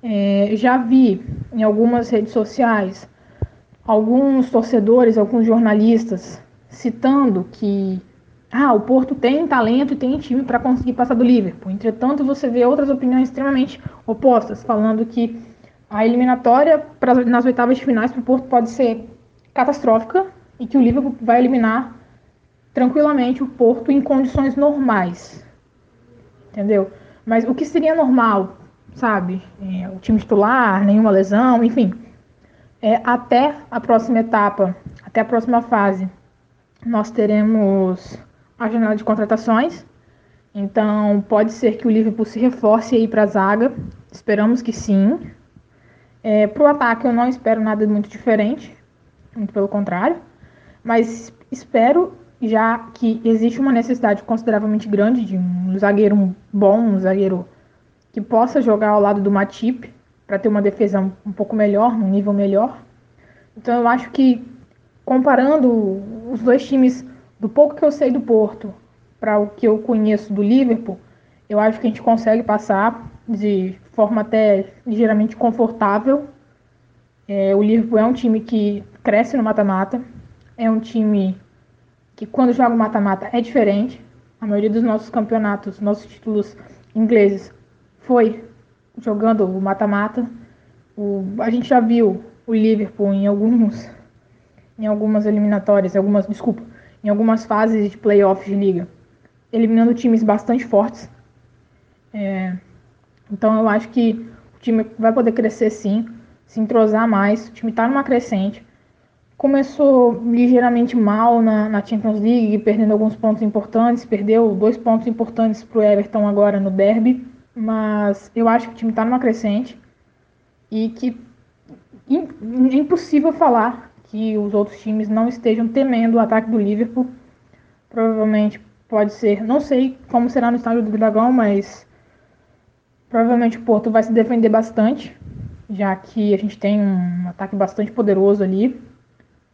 É, já vi em algumas redes sociais alguns torcedores, alguns jornalistas citando que ah, o Porto tem talento e tem time para conseguir passar do Liverpool. Entretanto, você vê outras opiniões extremamente opostas, falando que a eliminatória pra, nas oitavas de finais para o Porto pode ser catastrófica e que o Liverpool vai eliminar tranquilamente o Porto em condições normais. Entendeu? Mas o que seria normal sabe? É, o time titular, nenhuma lesão, enfim. É, até a próxima etapa, até a próxima fase, nós teremos a janela de contratações. Então, pode ser que o Liverpool se reforce aí para a zaga. Esperamos que sim. É, para o ataque, eu não espero nada muito diferente, muito pelo contrário. Mas espero, já que existe uma necessidade consideravelmente grande de um zagueiro bom, um zagueiro que possa jogar ao lado do Matip para ter uma defesa um pouco melhor, num nível melhor. Então eu acho que comparando os dois times do pouco que eu sei do Porto para o que eu conheço do Liverpool, eu acho que a gente consegue passar de forma até ligeiramente confortável. É, o Liverpool é um time que cresce no mata-mata, é um time que quando joga mata-mata é diferente. A maioria dos nossos campeonatos, nossos títulos ingleses foi jogando o mata-mata. A gente já viu o Liverpool em alguns em algumas eliminatórias, algumas, desculpa, em algumas fases de playoffs de liga, eliminando times bastante fortes. É, então eu acho que o time vai poder crescer sim, se entrosar mais. O time está numa crescente. Começou ligeiramente mal na, na, Champions League, perdendo alguns pontos importantes. Perdeu dois pontos importantes para o Everton agora no Derby. Mas eu acho que o time está numa crescente e que é impossível falar que os outros times não estejam temendo o ataque do Liverpool. Provavelmente pode ser, não sei como será no estádio do Dragão, mas provavelmente o Porto vai se defender bastante, já que a gente tem um ataque bastante poderoso ali.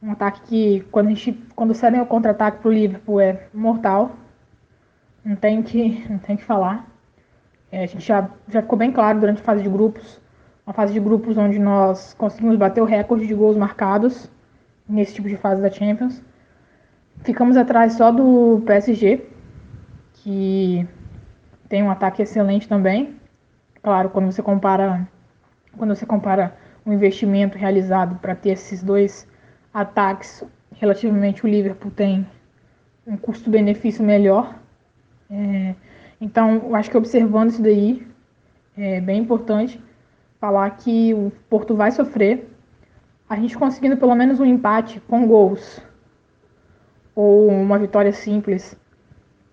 Um ataque que quando a gente quando cedem o contra-ataque para o Liverpool é mortal. Não tem que *laughs* não tem que falar. É, a gente já, já ficou bem claro durante a fase de grupos, uma fase de grupos onde nós conseguimos bater o recorde de gols marcados nesse tipo de fase da Champions. Ficamos atrás só do PSG, que tem um ataque excelente também. Claro, quando você compara quando você compara o investimento realizado para ter esses dois ataques, relativamente o Liverpool tem um custo-benefício melhor. É, então, eu acho que observando isso daí, é bem importante falar que o Porto vai sofrer a gente conseguindo pelo menos um empate com gols ou uma vitória simples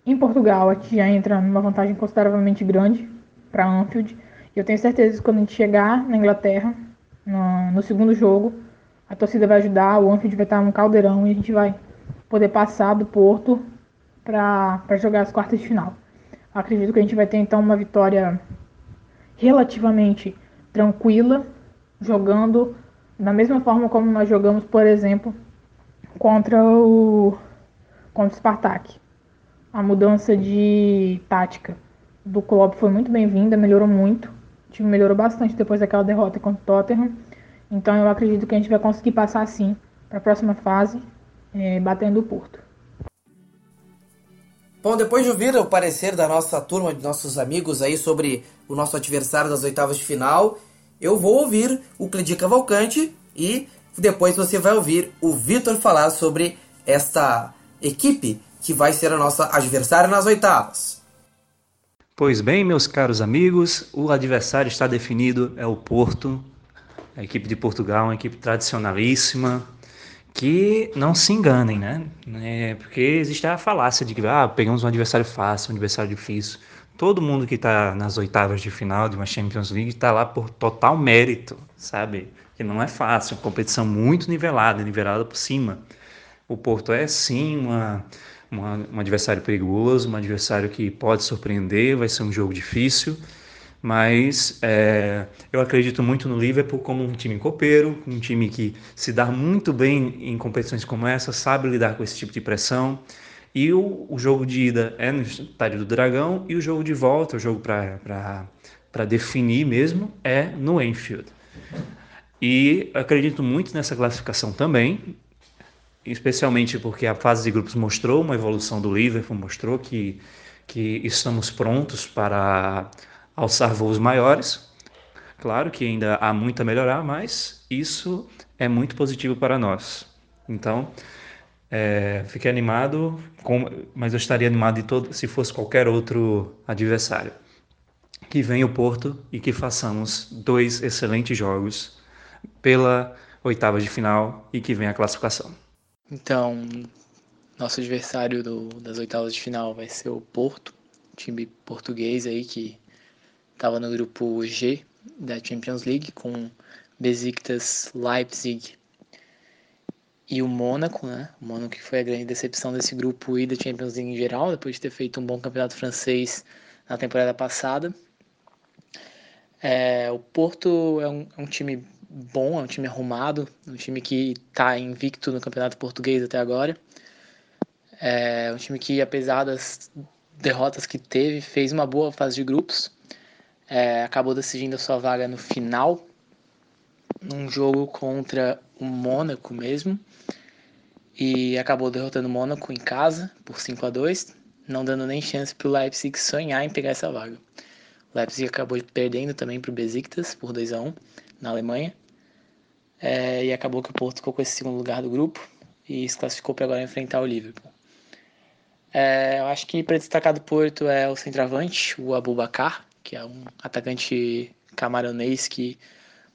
em Portugal, a gente já entra numa vantagem consideravelmente grande para Anfield. E eu tenho certeza que quando a gente chegar na Inglaterra, no, no, segundo jogo, a torcida vai ajudar, o Anfield vai estar num caldeirão e a gente vai poder passar do Porto para jogar as quartas de final. Acredito que a gente vai ter então uma vitória relativamente tranquila, jogando da mesma forma como nós jogamos, por exemplo, contra o contra o Spartak. A mudança de tática do Klopp foi muito bem-vinda, melhorou muito. O time melhorou bastante depois daquela derrota contra o Tottenham. Então eu acredito que a gente vai conseguir passar assim para a próxima fase, é, batendo o Porto. Bom, depois de ouvir o parecer da nossa turma, de nossos amigos aí sobre o nosso adversário das oitavas de final, eu vou ouvir o Cledir Cavalcante e depois você vai ouvir o Vitor falar sobre esta equipe que vai ser a nossa adversária nas oitavas. Pois bem, meus caros amigos, o adversário está definido, é o Porto, a equipe de Portugal, uma equipe tradicionalíssima, que não se enganem, né? É porque existe a falácia de que ah, pegamos um adversário fácil, um adversário difícil todo mundo que está nas oitavas de final de uma Champions League está lá por total mérito, sabe? Que não é fácil, competição muito nivelada, nivelada por cima. O Porto é sim uma, uma, um adversário perigoso, um adversário que pode surpreender, vai ser um jogo difícil, mas é, eu acredito muito no Liverpool como um time copeiro, um time que se dá muito bem em competições como essa, sabe lidar com esse tipo de pressão. E o, o jogo de ida é no Estádio do Dragão e o jogo de volta, o jogo para definir mesmo, é no Enfield. E acredito muito nessa classificação também, especialmente porque a fase de grupos mostrou uma evolução do Liverpool, mostrou que, que estamos prontos para alçar voos maiores. Claro que ainda há muito a melhorar, mas isso é muito positivo para nós. Então, é, fiquei animado, com, mas eu estaria animado todo, se fosse qualquer outro adversário. Que venha o Porto e que façamos dois excelentes jogos pela oitava de final e que venha a classificação. Então, nosso adversário do, das oitavas de final vai ser o Porto, time português aí que estava no grupo G da Champions League com Besiktas, Leipzig, e o Mônaco, né? O Mônaco que foi a grande decepção desse grupo e da Champions League em geral, depois de ter feito um bom campeonato francês na temporada passada. É, o Porto é um, é um, time bom, é um time arrumado, um time que está invicto no Campeonato Português até agora. É um time que, apesar das derrotas que teve, fez uma boa fase de grupos. É, acabou decidindo a sua vaga no final, num jogo contra o Mônaco mesmo. E acabou derrotando o Mônaco em casa por 5 a 2 não dando nem chance para o Leipzig sonhar em pegar essa vaga. O Leipzig acabou perdendo também para o Besiktas por 2 a 1 na Alemanha. É, e acabou que o Porto ficou com esse segundo lugar do grupo e se classificou para agora enfrentar o Liverpool. É, eu acho que para destacar do Porto é o centroavante, o Abubakar, que é um atacante camaronês que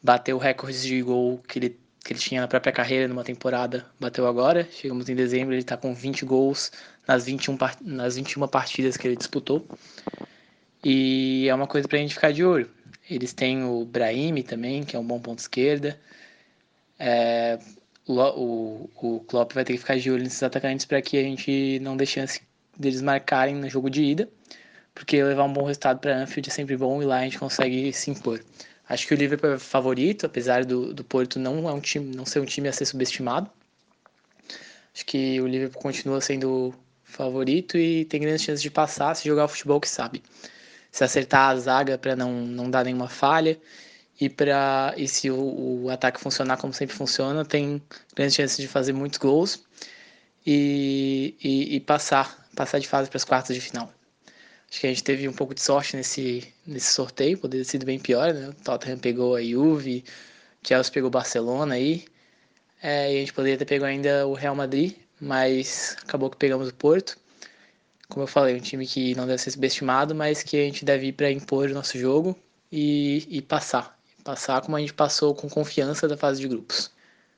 bateu recordes de gol que ele, que ele tinha na própria carreira numa temporada, bateu agora. Chegamos em dezembro, ele está com 20 gols nas 21, nas 21 partidas que ele disputou. E é uma coisa para a gente ficar de olho. Eles têm o Brahim também, que é um bom ponto esquerda. É, o, o, Klopp vai ter que ficar de olho nesses atacantes para que a gente não dê chance deles marcarem no jogo de ida, porque levar um bom resultado para Anfield é sempre bom e lá a gente consegue se impor. Acho que o Liverpool é favorito, apesar do, do Porto não é um time, não ser um time a ser subestimado. Acho que o Liverpool continua sendo favorito e tem grandes chances de passar se jogar o futebol que sabe. Se acertar a zaga para não, não dar nenhuma falha e para e se o, o, ataque funcionar como sempre funciona, tem grandes chances de fazer muitos gols e, e, e passar passar de fase para as quartas de final. Acho que a gente teve um pouco de sorte nesse, nesse sorteio, poderia ter sido bem pior, né? O Tottenham pegou a Juve, Chelsea pegou o Barcelona aí, é, e a gente poderia ter pego ainda o Real Madrid, mas acabou que pegamos o Porto. Como eu falei, um time que não deve ser subestimado, mas que a gente deve ir para impor o nosso jogo e, e passar. Passar como a gente passou com confiança da fase de grupos.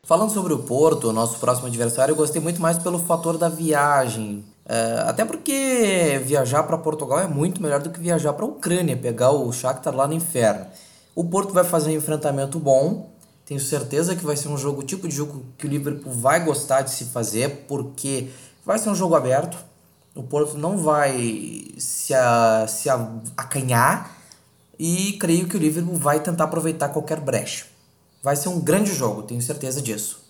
Falando sobre o Porto, nosso próximo adversário, eu gostei muito mais pelo fator da viagem. É, até porque viajar para Portugal é muito melhor do que viajar para a Ucrânia, pegar o Shakhtar lá no inferno. O Porto vai fazer um enfrentamento bom. Tenho certeza que vai ser um jogo, tipo de jogo que o Liverpool vai gostar de se fazer, porque vai ser um jogo aberto. O Porto não vai se, a, se a, acanhar e creio que o Liverpool vai tentar aproveitar qualquer brecha. Vai ser um grande jogo, tenho certeza disso.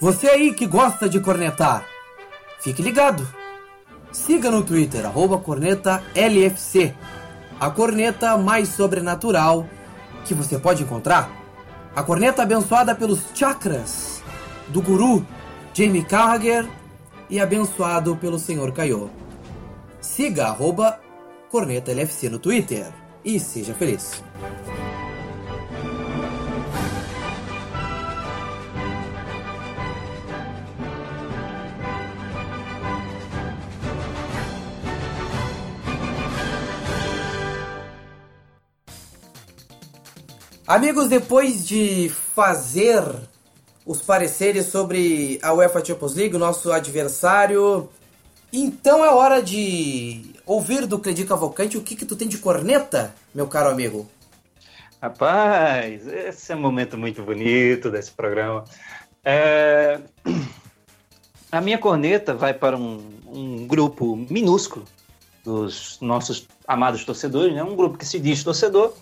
Você aí que gosta de cornetar, fique ligado. Siga no Twitter, arroba cornetalfc, a corneta mais sobrenatural que você pode encontrar. A corneta abençoada pelos chakras do guru Jamie Carragher e abençoado pelo Senhor Kaiô. Siga arroba cornetalfc no Twitter e seja feliz. Amigos, depois de fazer os pareceres sobre a UEFA Champions League, o nosso adversário, então é hora de ouvir do Cledi Cavalcante o que, que tu tem de corneta, meu caro amigo. Rapaz, esse é um momento muito bonito desse programa. É... *clears throat* A minha corneta vai para um, um grupo minúsculo dos nossos amados torcedores, né? um grupo que se diz torcedor,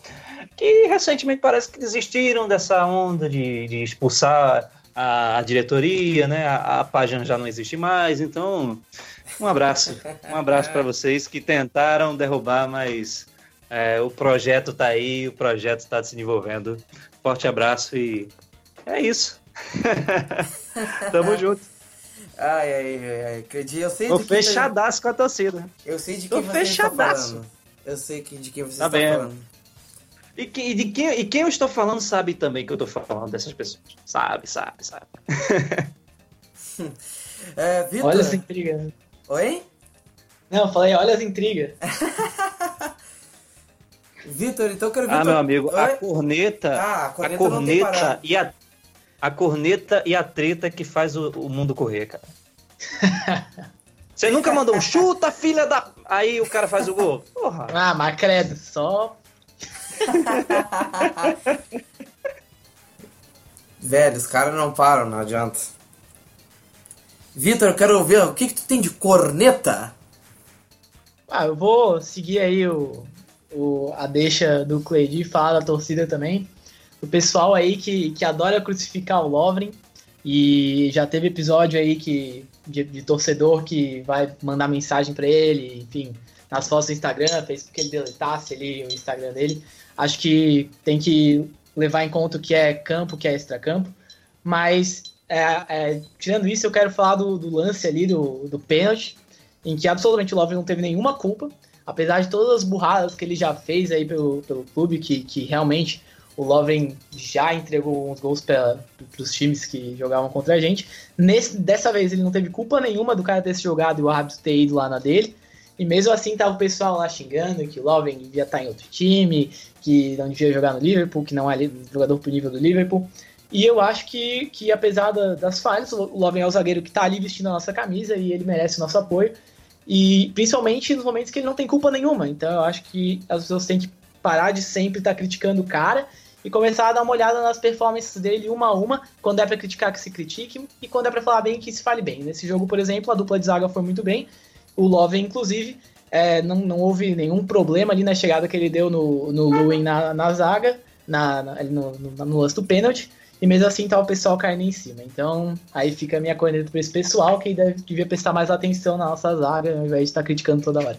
que recentemente parece que desistiram dessa onda de, de expulsar a, a, diretoria, né? A, a, página já não existe mais, então um abraço, um abraço para vocês que tentaram derrubar, mas é, o projeto está aí, o projeto está se desenvolvendo. Forte abraço e é isso. *laughs* Tamo junto. Ai, ai, ai, ai. Eu sei Tô de fechadaço tá... com a torcida. Eu sei de quem Tô você está falando. Eu sei que, de quem você tá bem. falando. E, que, e, de quem, e quem eu estou falando sabe também que eu estou falando dessas pessoas. Sabe, sabe, sabe. *laughs* é, Victor... Olha as intrigas. Oi? Não, eu falei, olha as intrigas. *laughs* Vitor, então eu quero ver. Ah, meu amigo, Oi? a corneta. Ah, a corneta, a corneta e a, a corneta e a treta que faz o, o mundo correr, cara. Você nunca mandou um chuta, filha da. Aí o cara faz o gol. Porra. Ah, mas credo, só *laughs* Velho, os caras não param, não adianta. Vitor, quero ver o que, que tu tem de corneta. Ah, eu vou seguir aí o, o, a deixa do Cleide falar da torcida também. O pessoal aí que, que adora crucificar o Lovren. E já teve episódio aí que de, de torcedor que vai mandar mensagem para ele, enfim, nas fotos do Instagram, fez com que ele deletasse ali o Instagram dele. Acho que tem que levar em conta o que é campo, o que é extracampo. Mas, é, é, tirando isso, eu quero falar do, do lance ali, do, do pênalti, em que absolutamente o Lovren não teve nenhuma culpa, apesar de todas as burradas que ele já fez aí pelo, pelo clube, que, que realmente o Lovren já entregou uns gols para os times que jogavam contra a gente. Nesse, dessa vez ele não teve culpa nenhuma do cara ter se jogado e o árbitro ter ido lá na dele. E mesmo assim tava o pessoal lá xingando que o Lovren devia estar em outro time, que não devia jogar no Liverpool, que não é jogador pro nível do Liverpool. E eu acho que, que apesar da, das falhas, o Lovren é o zagueiro que está ali vestindo a nossa camisa e ele merece o nosso apoio. E principalmente nos momentos que ele não tem culpa nenhuma. Então eu acho que as pessoas têm que parar de sempre estar tá criticando o cara e começar a dar uma olhada nas performances dele uma a uma, quando é para criticar que se critique e quando é para falar bem que se fale bem. Nesse jogo, por exemplo, a dupla de zaga foi muito bem, o Love, inclusive, é, não, não houve nenhum problema ali na chegada que ele deu no, no Lewin na, na zaga, na, na, no, no, no lance do pênalti, e mesmo assim tá o pessoal caindo em cima. Então, aí fica a minha corneta para esse pessoal que deve, devia prestar mais atenção na nossa zaga, ao invés de estar criticando toda hora.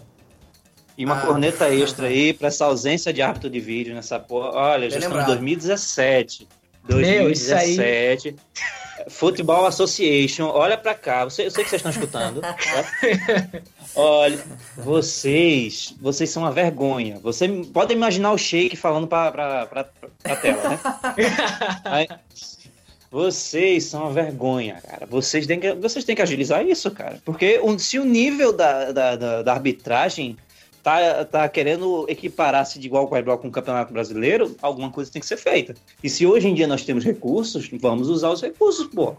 E uma ah, corneta extra aí pra essa ausência de árbitro de vídeo nessa porra. Olha, já estamos em 2017. 2017. Meu, Futebol Association, olha pra cá. Eu sei, eu sei que vocês estão escutando. Tá? *laughs* olha, vocês, vocês são uma vergonha. Você pode imaginar o Sheik falando pra, pra tela, né? *laughs* Aí, vocês são uma vergonha, cara. Vocês têm que, vocês têm que agilizar isso, cara. Porque se o nível da, da, da, da arbitragem tá, tá querendo equiparar-se de igual para igual com o Campeonato Brasileiro, alguma coisa tem que ser feita. E se hoje em dia nós temos recursos, vamos usar os recursos, pô.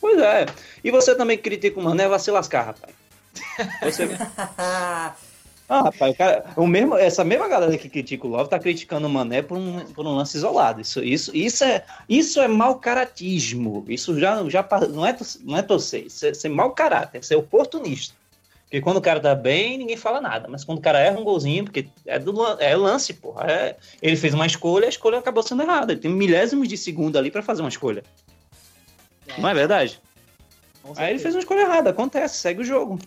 Pois é. E você também critica o Mané, vai se lascar, rapaz. Você... *laughs* Ah, rapaz, o cara, o mesmo, essa mesma galera que critica o Love tá criticando o Mané por um, por um lance isolado. Isso, isso, isso, é, isso é mau caratismo. Isso já, já não é, não é torcer, isso é, isso é mau caráter, isso é oportunista. Porque quando o cara tá bem, ninguém fala nada. Mas quando o cara erra um golzinho, porque é, do, é lance, porra. É, ele fez uma escolha, a escolha acabou sendo errada. Ele tem milésimos de segundo ali para fazer uma escolha. É. Não é verdade? Aí ele fez uma escolha errada, acontece, segue o jogo.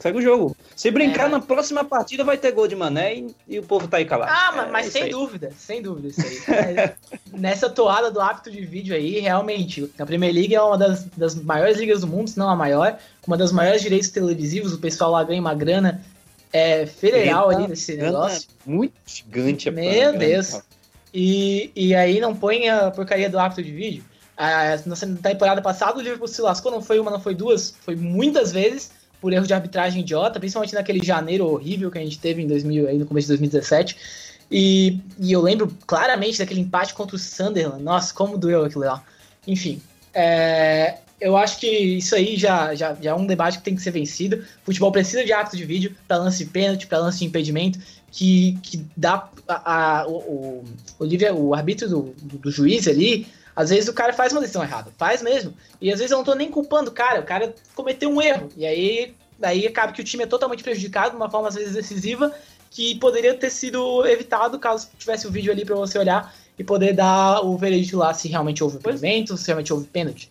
Segue o jogo. Se brincar é, na próxima partida, vai ter gol de mané e, e o povo tá aí calado. Ah, mas, é, mas sem aí. dúvida, sem dúvida isso aí. Nessa toada do hábito de vídeo aí, realmente, a Premier League é uma das, das maiores ligas do mundo, se não a maior, com uma das maiores direitos televisivos, o pessoal lá ganha uma grana é, federal ali nesse negócio. Muito gigante. Meu Deus. E, e aí não põe a porcaria do hábito de vídeo. Ah, na temporada passada o Liverpool se lascou, não foi uma, não foi duas, foi muitas vezes por erro de arbitragem idiota, principalmente naquele janeiro horrível que a gente teve em 2000, aí no começo de 2017. E, e eu lembro claramente daquele empate contra o Sunderland. Nossa, como doeu aquilo lá. Enfim, é, eu acho que isso aí já, já, já é um debate que tem que ser vencido. O futebol precisa de ato de vídeo para lance de pênalti, para lance de impedimento, que, que dá a, a, o, o, o, o arbítrio do, do, do juiz ali às vezes o cara faz uma decisão errada, faz mesmo. E às vezes eu não tô nem culpando o cara, o cara cometeu um erro. E aí, daí acaba que o time é totalmente prejudicado de uma forma às vezes decisiva que poderia ter sido evitado caso tivesse o vídeo ali para você olhar e poder dar o veredito lá se realmente houve impedimento, se realmente houve pênalti.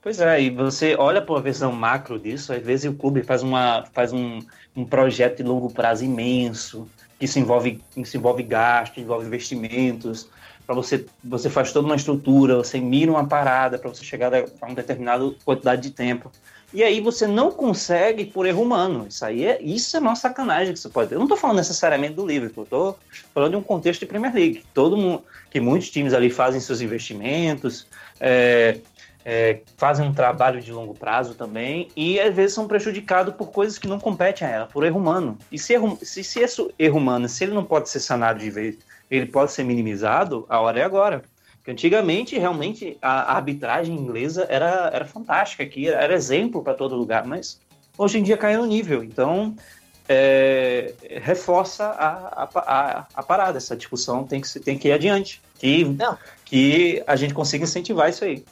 Pois é, e você olha para a versão macro disso, às vezes o clube faz, uma, faz um, um projeto de longo prazo imenso, que isso envolve, isso envolve gasto, envolve investimentos, para você você faz toda uma estrutura, você mira uma parada para você chegar a uma determinada quantidade de tempo. E aí você não consegue por erro humano. Isso aí é isso é uma sacanagem que você pode ter. Eu não estou falando necessariamente do Liverpool, estou falando de um contexto de Premier League. Todo mundo, que muitos times ali fazem seus investimentos, é, é, fazem um trabalho de longo prazo também e às vezes são prejudicados por coisas que não competem a ela, por erro humano. E se, erro, se, se esse erro humano, se ele não pode ser sanado de vez ele pode ser minimizado, a hora é agora. Porque antigamente, realmente, a arbitragem inglesa era, era fantástica aqui, era exemplo para todo lugar, mas hoje em dia caiu no nível. Então, é, reforça a, a, a, a, parada. Essa discussão tem que, tem que ir adiante. Que, Não. que a gente consiga incentivar isso aí.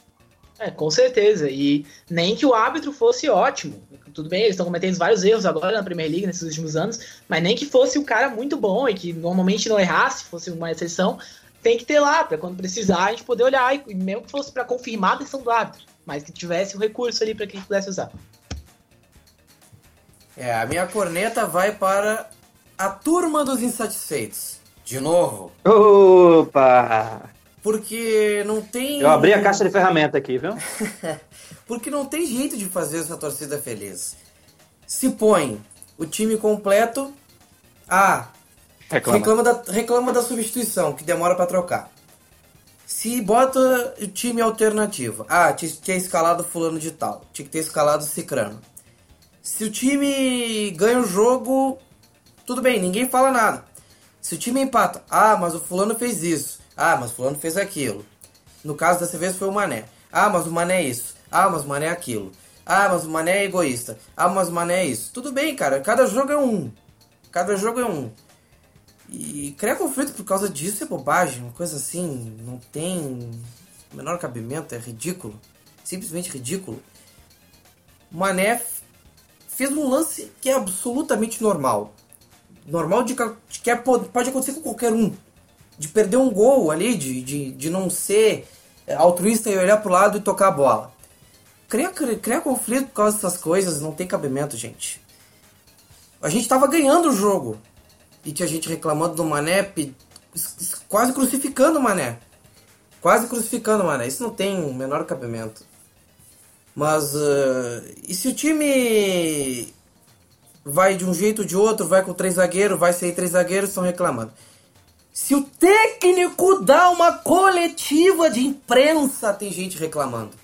É, com certeza. E nem que o árbitro fosse ótimo. Tudo bem, eles estão cometendo vários erros agora na Premier League nesses últimos anos, mas nem que fosse um cara muito bom e que normalmente não errasse, fosse uma exceção, tem que ter lá, para quando precisar a gente poder olhar, e mesmo que fosse para confirmar a decisão do árbitro, mas que tivesse o recurso ali para quem pudesse usar. É, a minha corneta vai para a turma dos insatisfeitos. De novo. Opa! Porque não tem. Eu abri a caixa de ferramenta aqui, viu? *laughs* Porque não tem jeito de fazer essa torcida feliz. Se põe o time completo. Ah, reclama, reclama, da, reclama da substituição, que demora para trocar. Se bota o time alternativo. Ah, tinha que ter escalado fulano de tal. Tinha que ter escalado cicrano. Se o time ganha o jogo, tudo bem, ninguém fala nada. Se o time empata, ah, mas o fulano fez isso. Ah, mas fulano fez aquilo. No caso dessa vez foi o Mané. Ah, mas o Mané é isso. Ah, mas o Mané é aquilo. Ah, mas o Mané é egoísta. Ah, mas o Mané é isso. Tudo bem, cara. Cada jogo é um. Cada jogo é um. E criar conflito por causa disso é bobagem. Uma coisa assim, não tem o menor cabimento, é ridículo. Simplesmente ridículo. O Mané fez um lance que é absolutamente normal. Normal de que é, pode acontecer com qualquer um. De perder um gol ali, de, de, de não ser altruísta e olhar pro lado e tocar a bola. Criar, criar conflito por causa dessas coisas não tem cabimento, gente. A gente tava ganhando o jogo. E tinha gente reclamando do Mané, quase crucificando o Mané. Quase crucificando o Mané. Isso não tem o menor cabimento. Mas uh, e se o time vai de um jeito ou de outro, vai com três zagueiros, vai sair três zagueiros, estão reclamando. Se o técnico dá uma coletiva de imprensa, tem gente reclamando.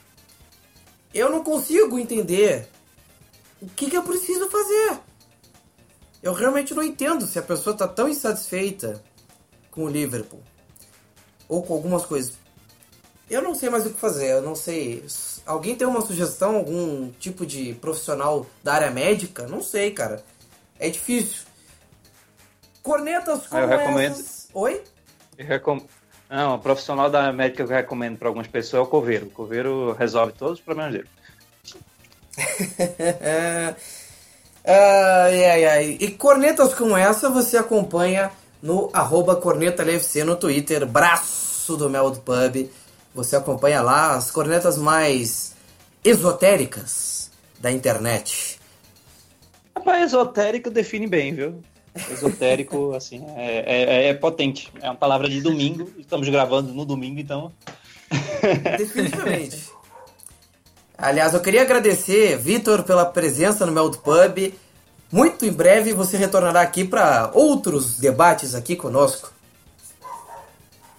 Eu não consigo entender o que, que eu preciso fazer. Eu realmente não entendo se a pessoa está tão insatisfeita com o Liverpool ou com algumas coisas. Eu não sei mais o que fazer, eu não sei. Alguém tem uma sugestão, algum tipo de profissional da área médica? Não sei, cara. É difícil. Cornetas como eu recomendo... essas... Oi? Eu recom... Não, o profissional da médica que eu recomendo para algumas pessoas é o coveiro. O coveiro resolve todos os problemas dele. *laughs* ai, ai, ai. E cornetas como essa você acompanha no arroba cornetalfc no Twitter, braço do Mel do Pub. Você acompanha lá as cornetas mais esotéricas da internet. Rapaz, esotérico define bem, viu? Esotérico, assim, é, é, é, potente. É uma palavra de domingo. Estamos gravando no domingo, então. Definitivamente. Aliás, eu queria agradecer, Vitor, pela presença no Meld Pub. Muito em breve você retornará aqui para outros debates aqui conosco.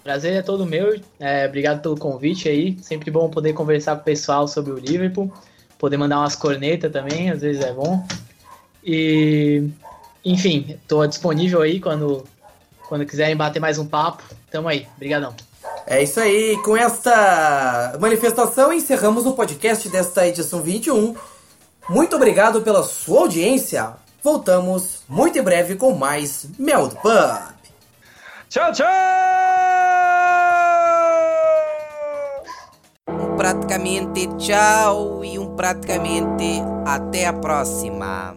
Prazer é todo meu. É, obrigado pelo convite aí. Sempre bom poder conversar com o pessoal sobre o Liverpool. Poder mandar umas cornetas também, às vezes é bom. E, enfim, estou disponível aí quando, quando quiserem bater mais um papo. Tamo aí. Obrigadão. É isso aí. Com esta manifestação, encerramos o podcast desta edição 21. Muito obrigado pela sua audiência. Voltamos muito em breve com mais Mel do Pub. Tchau, tchau! Um praticamente tchau e um praticamente até a próxima.